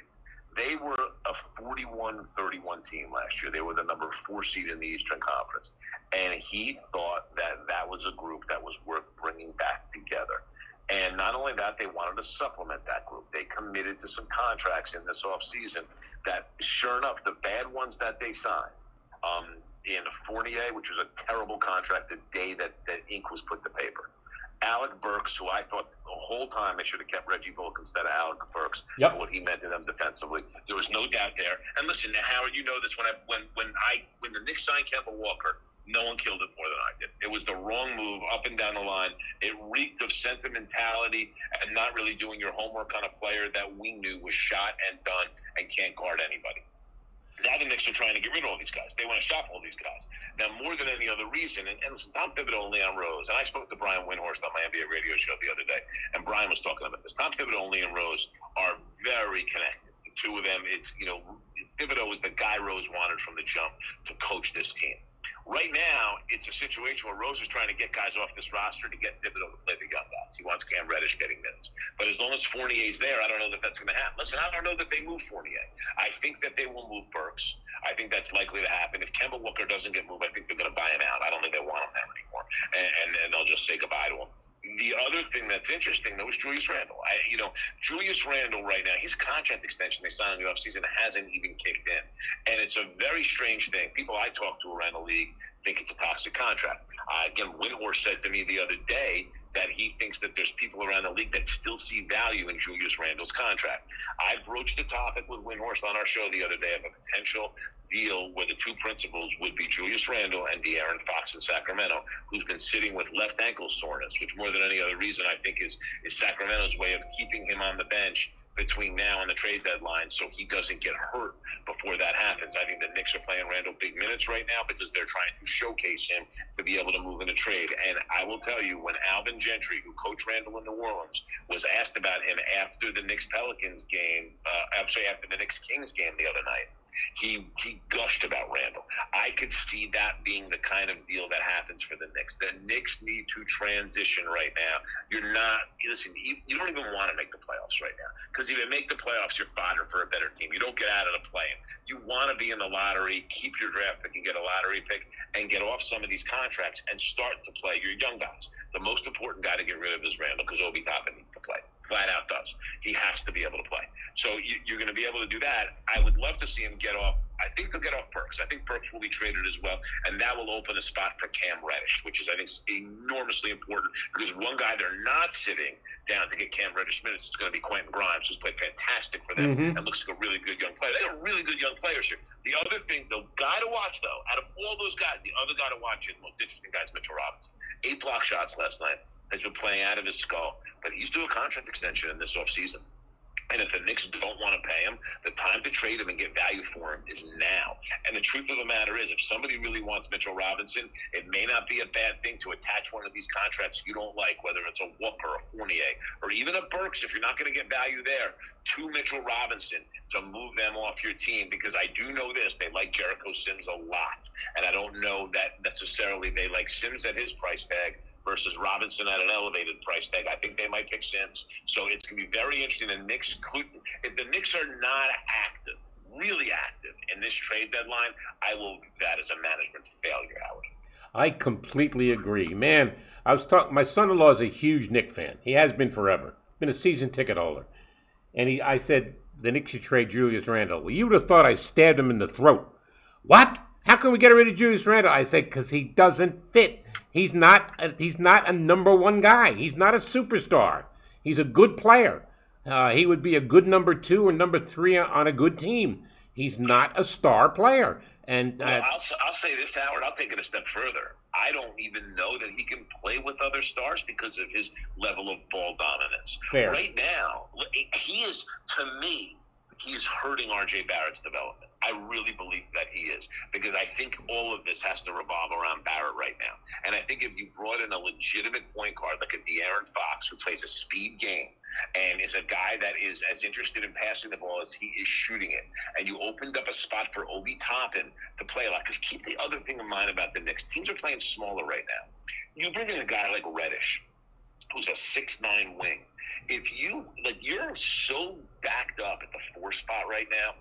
They were a 41-31 team last year. They were the number four seed in the Eastern Conference, and he thought that that was a group that was worth bringing back together. And not only that, they wanted to supplement that group. They committed to some contracts in this offseason that, sure enough, the bad ones that they signed, um, in Fournier, which was a terrible contract the day that, that ink was put to paper. Alec Burks, who I thought the whole time they should have kept Reggie Bullock instead of Alec Burks, Yep. what he meant to them defensively. There was no doubt there. And listen, Howard, you know this when I when when I when the Knicks signed Kemba Walker, no one killed it more than I did. It was the wrong move up and down the line. It reeked of sentimentality and not really doing your homework on a player that we knew was shot and done and can't guard anybody. Now the Knicks are trying to get rid of all these guys. They want to shop all these guys. Now, more than any other reason, and, and listen, Tom Thibodeau and Leon Rose, and I spoke to Brian Windhorst on my NBA radio show the other day, and Brian was talking about this. Tom Thibodeau and Leon Rose are very connected. The two of them, it's, you know, Thibodeau was the guy Rose wanted from the jump to coach this team. Right now, it's a situation where Rose is trying to get guys off this roster to get Thibodeau to play the young guys. He wants Cam Reddish getting minutes. But as long as Fournier's there, I don't know that that's going to happen. Listen, I don't know that they move Fournier. I think that they will move Burks. I think that's likely to happen. If Kemba Walker doesn't get moved, I think they're going to buy him out. I don't think they want him there anymore. And, and, and they'll just say goodbye to him. The other thing that's interesting, though, is Julius Randle. I, you know, Julius Randle right now, his contract extension they signed in the offseason hasn't even kicked in. And it's a very strange thing. People I talk to around the league think it's a toxic contract. Uh, again, Windhorst said to me the other day that he thinks that there's people around the league that still see value in Julius Randle's contract. I broached the topic with Windhorst on our show the other day of a potential deal where the two principals would be Julius Randle and De'Aaron Fox in Sacramento, who's been sitting with left ankle soreness, which more than any other reason I think is is Sacramento's way of keeping him on the bench between now and the trade deadline so he doesn't get hurt before that happens. I think the Knicks are playing Randle big minutes right now because they're trying to showcase him to be able to move in a trade. And I will tell you, when Alvin Gentry, who coached Randle in New Orleans, was asked about him after the Knicks Pelicans game, uh, I'm after the Knicks Kings game the other night, he he gushed about Randle. I could see that being the kind of deal that happens for the Knicks. The Knicks need to transition right now. You're not listen. You, you don't even want to make the playoffs right now because if you make the playoffs, you're fodder for a better team. You don't get out of the play-in. You want to be in the lottery, keep your draft pick and get a lottery pick, and get off some of these contracts and start to play your young guys. The most important guy to get rid of is Randle because Obi Toppin needs to play. Flat out does. He has to be able to play. So you, you're going to be able to do that. I would love to see him get off. I think they'll get off Burks. I think Burks will be traded as well, and that will open a spot for Cam Reddish, which is I think enormously important because one guy they're not sitting down to get Cam Reddish minutes is going to be Quentin Grimes, who's played fantastic for them mm-hmm. and looks like a really good young player. They got really good young players here. The other thing, the guy to watch though, out of all those guys, the other guy to watch is the most interesting guy is Mitchell Robinson. Eight block shots last night. Has been playing out of his skull, but he's due a contract extension in this offseason. And if the Knicks don't want to pay him, the time to trade him and get value for him is now. And the truth of the matter is, if somebody really wants Mitchell Robinson, it may not be a bad thing to attach one of these contracts you don't like, whether it's a Walker, or a Fournier, or even a Burks, if you're not going to get value there, to Mitchell Robinson to move them off your team. Because I do know this, they like Jericho Sims a lot. And I don't know that necessarily they like Sims at his price tag versus Robinson at an elevated price tag. I think they might pick Sims. So it's going to be very interesting. The Knicks, if the Knicks are not active, really active in this trade deadline, I will view that as a management failure, Howard. I completely agree. Man, I was talking. My son-in-law is a huge Knick fan. He has been forever. Been a season ticket holder. And he, I said, the Knicks should trade Julius Randle. Well, you would have thought I stabbed him in the throat. What? How can we get rid of Julius Randle? I said because he doesn't fit. He's not. A, he's not a number one guy. He's not a superstar. He's a good player. Uh, he would be a good number two or number three on a good team. He's not a star player. And uh, Well, I'll, I'll say this, Howard. I'll take it a step further. I don't even know that he can play with other stars because of his level of ball dominance. Fair. Right now, he is, to me, he is hurting R.J. Barrett's development. I really believe that he is because I think all of this has to revolve around Barrett right now. And I think if you brought in a legitimate point guard like a De'Aaron Fox who plays a speed game and is a guy that is as interested in passing the ball as he is shooting it, and you opened up a spot for Obi Toppin to play a lot. Because keep the other thing in mind about the Knicks: teams are playing smaller right now. You bring in a guy like Reddish, who's a six nine wing. If you like, you're so backed up at the four spot right now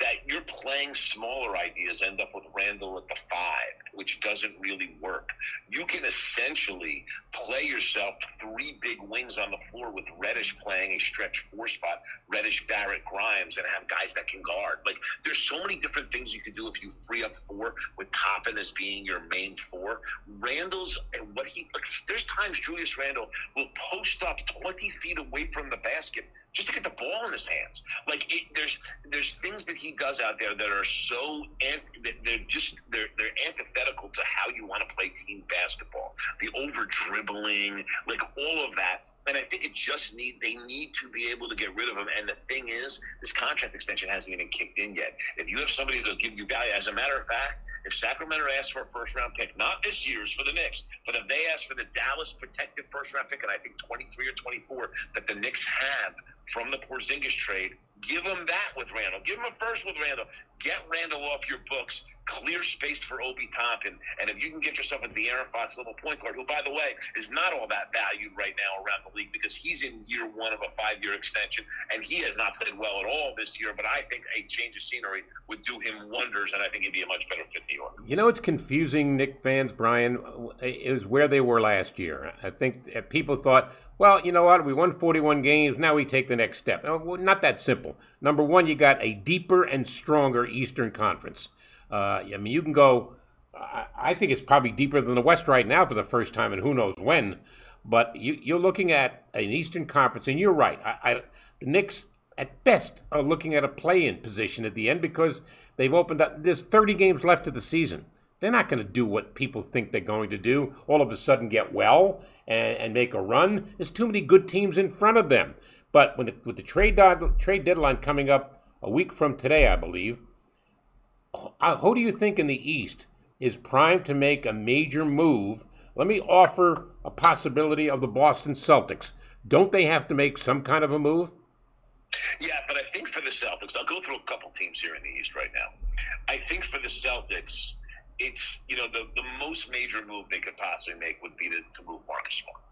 that you're playing smaller ideas. End up with Randle at the five, which doesn't really work. You can essentially play yourself three big wings on the floor with Reddish playing a stretch four spot, Reddish, Barrett, Grimes, and have guys that can guard. Like there's so many different things you can do if you free up four with Toppin as being your main four. Randle's and what he like, there's times Julius Randle will post up 20 feet away from the basket just to get the ball in his hands. Like it, there's there's things that he does out there that are so that they're just they're they're antithetical to how you want to play team basketball. The over dribbling, like all of that. And I think it just need they need to be able to get rid of him. And the thing is, this contract extension hasn't even kicked in yet. If you have somebody that'll give you value, as a matter of fact, if Sacramento asks for a first round pick, not this year's for the Knicks, but if they ask for the Dallas protected first round pick, and I think 23 or 24 that the Knicks have from the Porzingis trade, give them that with Randle. Give them a first with Randle. Get Randle off your books. Clear space for Obi Toppin. And if you can get yourself a De'Aaron Fox level point guard, who, by the way, is not all that valued right now around the league because he's in year one of a five year extension and he has not played well at all this year. But I think a change of scenery would do him wonders, and I think he'd be a much better fit in New York. You know, it's confusing Knick fans, Brian, is where they were last year. I think people thought, well, you know what, we won 41 games, now we take the next step. No, not that simple. Number one, you got a deeper and stronger Eastern Conference. Uh, I mean, you can go, I, I think it's probably deeper than the West right now for the first time, and who knows when. But you, you're looking at an Eastern Conference, and you're right. I, I, the Knicks, at best, are looking at a play in position at the end because they've opened up. There's 30 games left of the season. They're not going to do what people think they're going to do, all of a sudden get well and, and make a run. There's too many good teams in front of them. But the, with the trade, dod- trade deadline coming up a week from today, I believe, uh, who do you think in the East is primed to make a major move? Let me offer a possibility of the Boston Celtics. Don't they have to make some kind of a move? Yeah, but I think for the Celtics, I'll go through a couple teams here in the East right now. I think for the Celtics, it's you know the the most major move they could possibly make would be to, to move Marcus Smart,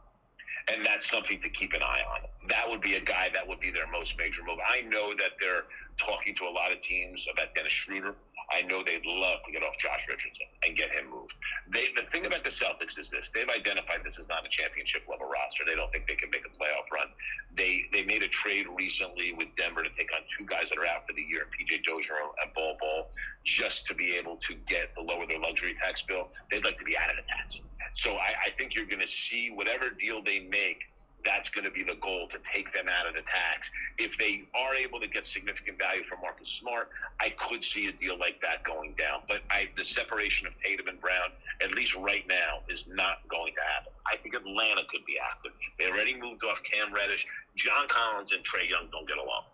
and that's something to keep an eye on. That would be a guy that would be their most major move. I know that they're talking to a lot of teams about Dennis Schroeder. I know they'd love to get off Josh Richardson and get him moved. They, the thing about the Celtics is this: they've identified this is not a championship level roster. They don't think they can make a playoff run. They they made a trade recently with Denver to take on two guys that are out for the year, PJ Dozier and Bol Bol, just to be able to get to lower their luxury tax bill. They'd like to be out of the tax. So I, I think you're going to see whatever deal they make that's going to be the goal to take them out of the tax. If they are able to get significant value from Marcus Smart, I could see a deal like that going down. But I, the separation of Tatum and Brown, at least right now, is not going to happen. I think Atlanta could be active. They already moved off Cam Reddish. John Collins and Trae Young don't get along.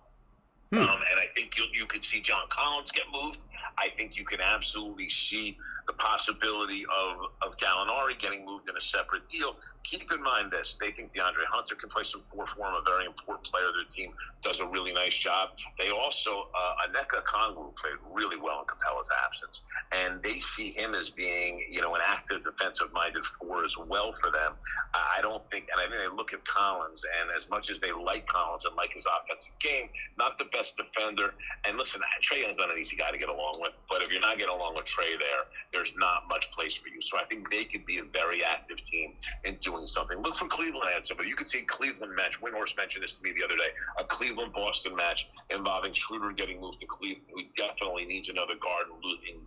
Um, and I think you you could see John Collins get moved. I think you can absolutely see the possibility of, of Gallinari getting moved in a separate deal. Keep in mind this. They think DeAndre Hunter can play some four for him, a very important player. Of their team does a really nice job. They also, uh, Onyeka Okongwu played really well in Capela's absence. And they see him as being, you know, an active defensive-minded four as well for them. I don't think, and I think they look at Collins, and as much as they like Collins and like his offensive game, not the best defender. And listen, Trae Young's not an easy guy to get along with, but if you're not getting along with Trae there, there's not much place for you. So I think they could be a very active team in doing something. Look for Cleveland had somebody. You could see Cleveland match. Windhorst mentioned this to me the other day. A Cleveland Boston match involving Schroeder getting moved to Cleveland, who definitely needs another guard losing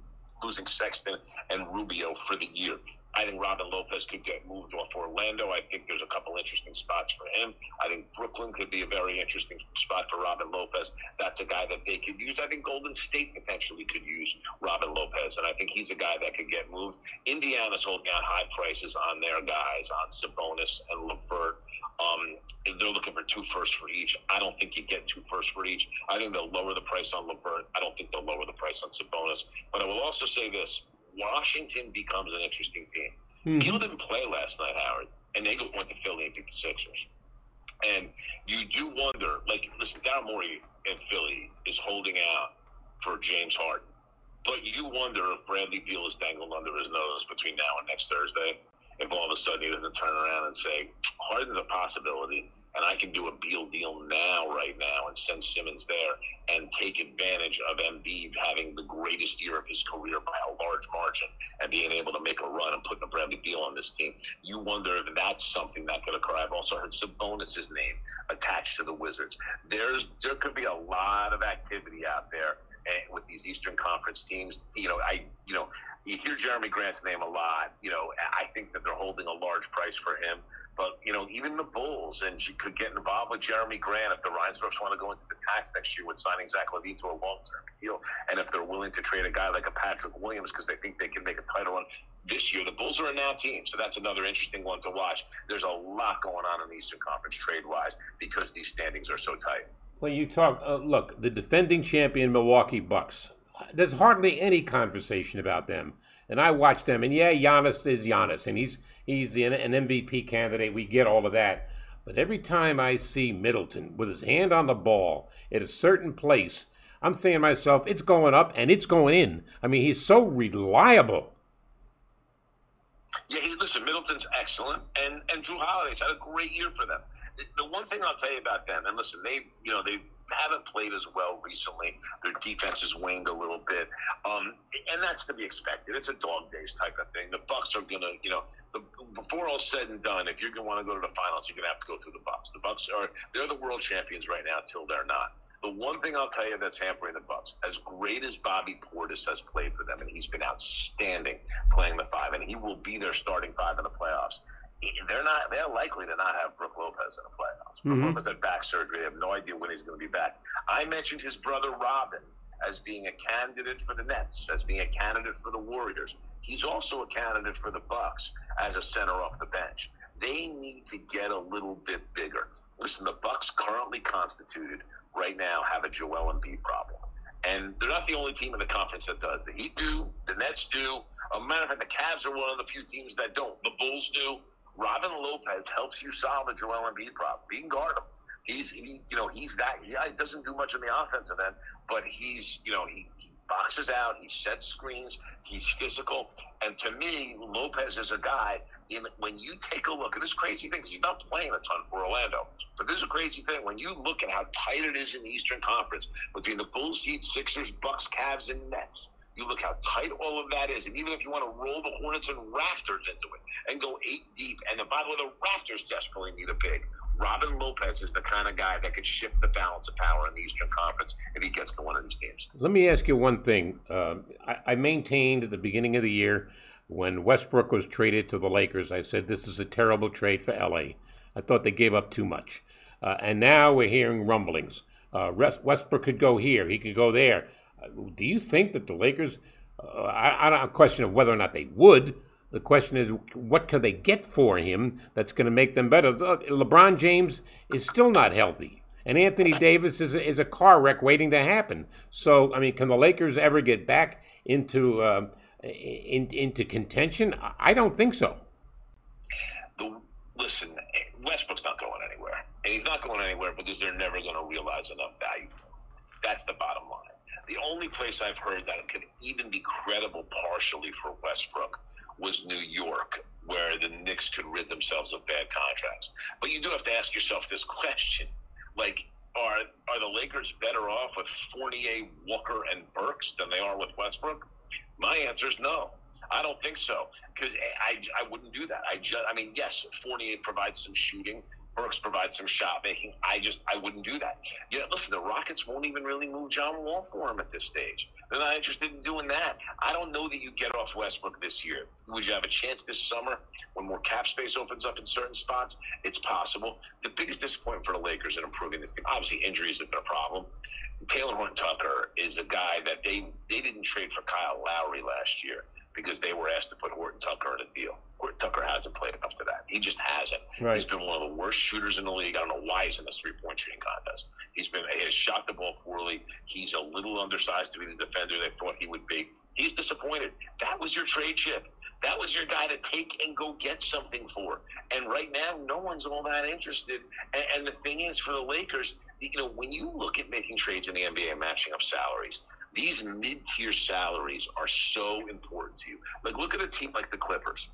losing Sexton and Rubio for the year. I think Robin Lopez could get moved off Orlando. I think there's a couple interesting spots for him. I think Brooklyn could be a very interesting spot for Robin Lopez. That's a guy that they could use. I think Golden State potentially could use Robin Lopez, and I think he's a guy that could get moved. Indiana's holding out high prices on their guys, on Sabonis and Levert. Um, they're looking for two firsts for each. I don't think you get two firsts for each. I think they'll lower the price on Levert. I don't think they'll lower the price on Sabonis. But I will also say this Washington becomes an interesting team. Mhm. Beal didn't play last night, Howard, and they go went to Philly and beat the Sixers. And you do wonder, like, listen, Daryl Morey in Philly is holding out for James Harden. But you wonder if Bradley Beal is dangling under his nose between now and next Thursday. If all of a sudden he doesn't turn around and say, Harden's a possibility, and I can do a Beal deal now, right now, and send Simmons there and take advantage of Embiid having the greatest year of his career by a large margin and being able to make a run and putting a Bradley Beal on this team. You wonder if that's something that could occur. I've also heard Sabonis' name attached to the Wizards. There's there could be a lot of activity out there eh, with these Eastern Conference teams. You know, I you know you hear Jerami Grant's name a lot. You know, I think that they're holding a large price for him. But you know, even the Bulls and she could get involved with Jerami Grant if the Reinsdorfs want to go into the tax next year with signing Zach LaVine to a long-term deal, and if they're willing to trade a guy like a Patrick Williams because they think they can make a title run this year. The Bulls are a now team, so that's another interesting one to watch. There's a lot going on in the Eastern Conference trade-wise because these standings are so tight. Well, you talk. Uh, look, the defending champion Milwaukee Bucks. There's hardly any conversation about them, and I watch them. And yeah, Giannis is Giannis, and he's he's an, an MVP candidate. We get all of that. But every time I see Middleton with his hand on the ball at a certain place, I'm saying to myself, it's going up and it's going in. I mean, he's so reliable. Yeah, he, listen, Middleton's excellent, and and Jrue Holiday's had a great year for them. The, the one thing I'll tell you about them, and listen, they you know they haven't played as well recently. Their defense has waned a little bit, um, and that's to be expected. It's a dog days type of thing. The Bucks are gonna, you know, the, before all said and done, if you're gonna want to go to the finals, you're gonna have to go through the Bucks. The Bucks are they're the world champions right now till they're not. The one thing I'll tell you that's hampering the Bucks, as great as Bobby Portis has played for them, and he's been outstanding playing the five, and he will be their starting five in the playoffs. They're not. They're likely to not have Brook Lopez in the playoffs. Brook Mhm. Lopez had back surgery. They have no idea when he's going to be back. I mentioned his brother Robin as being a candidate for the Nets, as being a candidate for the Warriors. He's also a candidate for the Bucks as a center off the bench. They need to get a little bit bigger. Listen, the Bucks currently constituted right now have a Joel Embiid problem. And they're not the only team in the conference that does. The Heat do, the Nets do. A matter of fact, the Cavs are one of the few teams that don't. The Bulls do. Robin Lopez helps you solve the Joel Embiid problem. He can guard him. He's he, you know, he's that. Yeah, he doesn't do much on the offensive end, but he's you know he, he boxes out, he sets screens, he's physical, and to me, Lopez is a guy. In when you take a look at this crazy thing, because he's not playing a ton for Orlando, but this is a crazy thing. When you look at how tight it is in the Eastern Conference between the Bulls, Heat, Sixers, Bucks, Cavs, and Nets. You look how tight all of that is, and even if you want to roll the Hornets and Raptors into it and go eight deep, and the way, the Raptors desperately need a big. Robin Lopez is the kind of guy that could shift the balance of power in the Eastern Conference if he gets to one of these games. Let me ask you one thing. Uh, I, I maintained at the beginning of the year when Westbrook was traded to the Lakers, I said this is a terrible trade for LA. I thought they gave up too much. Uh, and now we're hearing rumblings. Uh, Westbrook could go here, he could go there. Do you think that the Lakers, uh, I, I don't a question of whether or not they would. The question is, what can they get for him that's going to make them better? LeBron James is still not healthy. And Anthony Davis is is a car wreck waiting to happen. So, I mean, can the Lakers ever get back into uh, in, into contention? I- I don't think so. The, listen, Westbrook's not going anywhere, and he's not going anywhere because they're never going to realize enough value. That's the bottom line. The only place I've heard that could even be credible partially for Westbrook was New York, where the Knicks could rid themselves of bad contracts. But you do have to ask yourself this question: like, are are the Lakers better off with Fournier, Walker, and Burks than they are with Westbrook? My answer is no. I don't think so because I, I wouldn't do that. I just I mean yes, Fournier provides some shooting. Burks provides some shot making. I just I wouldn't do that. Yeah, listen, the Rockets won't even really move John Wall for him at this stage. They're not interested in doing that. I don't know that you get off Westbrook this year. Would you have a chance this summer when more cap space opens up in certain spots? It's possible. The biggest disappointment for the Lakers in improving this team, obviously injuries have been a problem. Talen Horton Tucker is a guy that they they didn't trade for Kyle Lowry last year because they were asked to put Horton Tucker in a deal. Horton Tucker hasn't played up to that. He just hasn't. Right. He's been one of the worst shooters in the league. I don't know why he's in this three point shooting contest. He's been he has shot the ball poorly. He's a little undersized to be the defender they thought he would be. He's disappointed. That was your trade chip. That was your guy to take and go get something for. And right now, no one's all that interested. And, and the thing is, for the Lakers, you know, when you look at making trades in the NBA and matching up salaries, these mid-tier salaries are so important to you. Like, look at a team like the Clippers,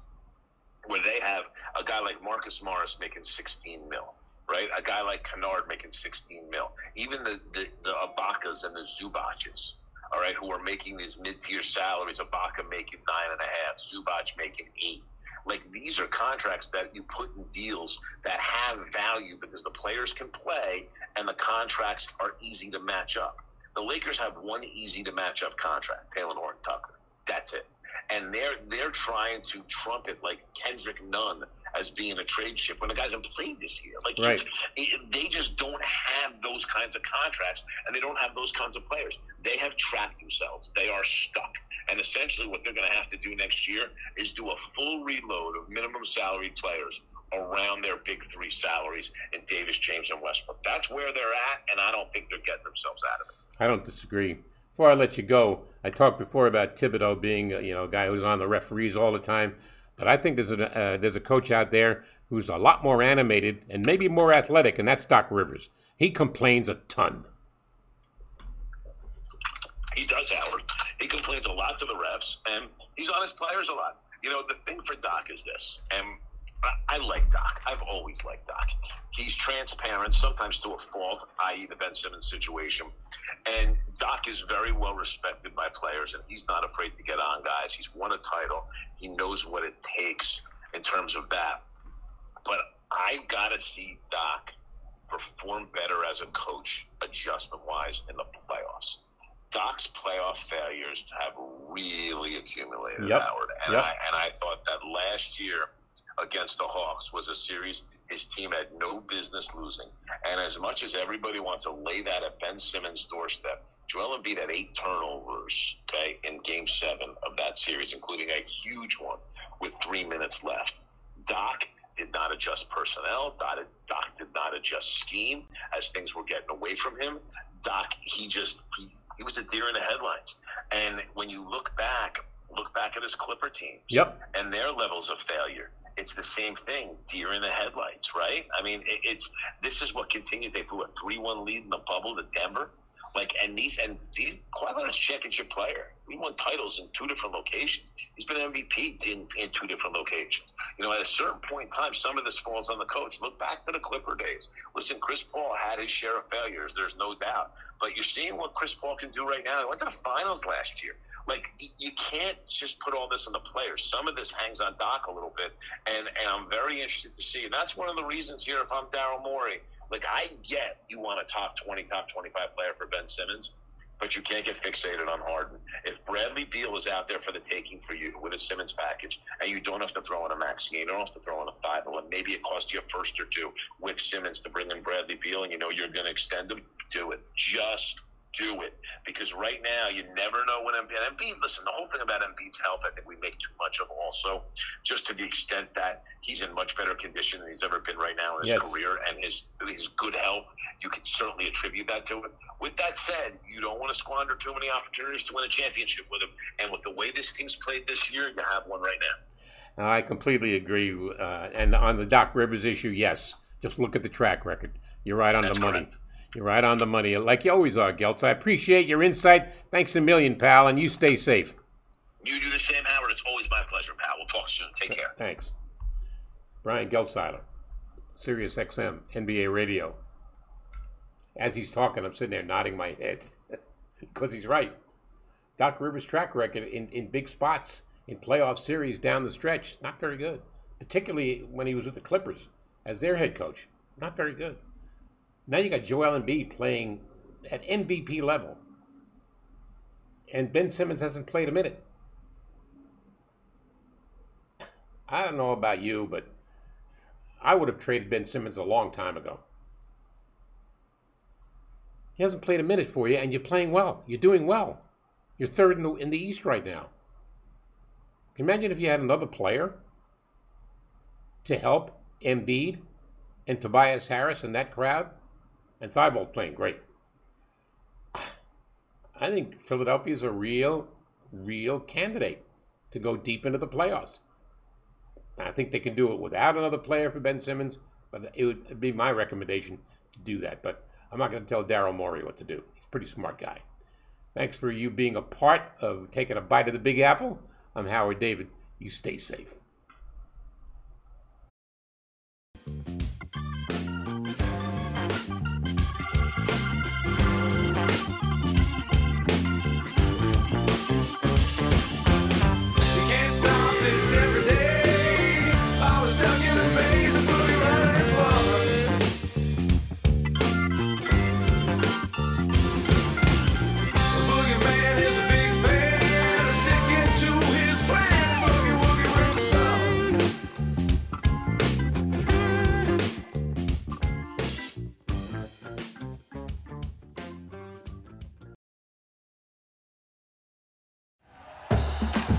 where they have a guy like Marcus Morris making 16 mil, right? A guy like Kennard making 16 mil. Even the the, the Ibakas and the Zubacs, all right, who are making these mid-tier salaries. Ibaka making nine and a half, Zubac making eight. Like these are contracts that you put in deals that have value because the players can play and the contracts are easy to match up. The Lakers have one easy to match up contract, Talen Horton Tucker. That's it. And they're they're trying to trumpet like Kendrick Nunn as being a trade ship when the guys haven't played this year. Like Right. it, they just don't have those kinds of contracts and they don't have those kinds of players. They have trapped themselves. They are stuck. And essentially what they're going to have to do next year is do a full reload of minimum salary players around their big three salaries in Davis, James, and Westbrook. That's where they're at, and I don't think they're getting themselves out of it. I don't disagree. Before I let you go, I talked before about Thibodeau being uh, you know a guy who's on the referees all the time, but I think there's a uh, there's a coach out there who's a lot more animated and maybe more athletic, and that's Doc Rivers. He complains a ton. He does, Howard. He complains a lot to the refs, and he's on his players a lot. You know, the thing for Doc is this, and I, like Doc. I've always liked Doc. He's transparent, sometimes to a fault, i.e., the Ben Simmons situation. And Doc is very well respected by players, and he's not afraid to get on guys. He's won a title. He knows what it takes in terms of that. But I got to see Doc perform better as a coach, adjustment wise, in the playoffs. Doc's playoff failures have really accumulated, Yep. Howard. And, Yep. I, and I thought that last year against the Hawks was a series his team had no business losing. And as much as everybody wants to lay that at Ben Simmons' doorstep, Joel Embiid had eight turnovers, okay, in game seven of that series, including a huge one with three minutes left. Doc did not adjust personnel. Doc, Doc did not adjust scheme as things were getting away from him. Doc, he just he, he was a deer in the headlines. And when you look back, look back at his Clipper teams Yep. and their levels of failure. It's the same thing, deer in the headlights, right? I mean, it, it's this is what continued. They blew a three-one lead in the bubble to Denver, like, and these and these is championship player. He won titles in two different locations. He's been MVP in, in two different locations. You know, at a certain point in time, some of this falls on the coach. Look back to the Clipper days. Listen, Chris Paul had his share of failures. There's no doubt. But you're seeing what Chris Paul can do right now. He went to the finals last year. Like you can't just put all this on the players. Some of this hangs on Doc a little bit, and and I'm very interested to see. And that's one of the reasons here. If I'm Daryl Morey, like I get you want a top 20, top 25 player for Ben Simmons, but you can't get fixated on Harden. If Bradley Beal is out there for the taking for you with a Simmons package, and you don't have to throw in a max, you don't have to throw in a five, and maybe it costs you a first or two with Simmons to bring in Bradley Beal, and you know you're going to extend him. Do it. Just do it because right now you never know when Embiid. And Embiid, listen, the whole thing about Embiid's health, I think we make too much of. Also, just to the extent that he's in much better condition than he's ever been right now in his Yes. career, and his his good health, you can certainly attribute that to it. With that said, you don't want to squander too many opportunities to win a championship with him. And with the way this team's played this year, you have one right now. I completely agree. Uh, and on the Doc Rivers issue, yes, just look at the track record. You're right on That's the money. correct. You're right on the money, like you always are, Geltz. I appreciate your insight. Thanks a million, pal, and you stay safe. You do the same, Howard. It's always my pleasure, pal. We'll talk soon. Take care. Thanks. Brian Geltzeiler, Sirius XM, NBA Radio. As he's talking, I'm sitting there nodding my head because he's right. Doc Rivers' track record in, in big spots in playoff series down the stretch, not very good, particularly when he was with the Clippers as their head coach. Not very good. Now you got Joel Embiid playing at MVP level. And Ben Simmons hasn't played a minute. I don't know about you, but I would have traded Ben Simmons a long time ago. He hasn't played a minute for you, and you're playing well. You're doing well. You're third in the, in the East right now. Imagine if you had another player to help Embiid and Tobias Harris and that crowd? And Thybulle playing great. I think Philadelphia is a real, real candidate to go deep into the playoffs. I think they can do it without another player for Ben Simmons, but it would be my recommendation to do that. But I'm not going to tell Daryl Morey what to do. He's a pretty smart guy. Thanks for you being a part of taking a bite of the Big Apple. I'm Howard David. You stay safe.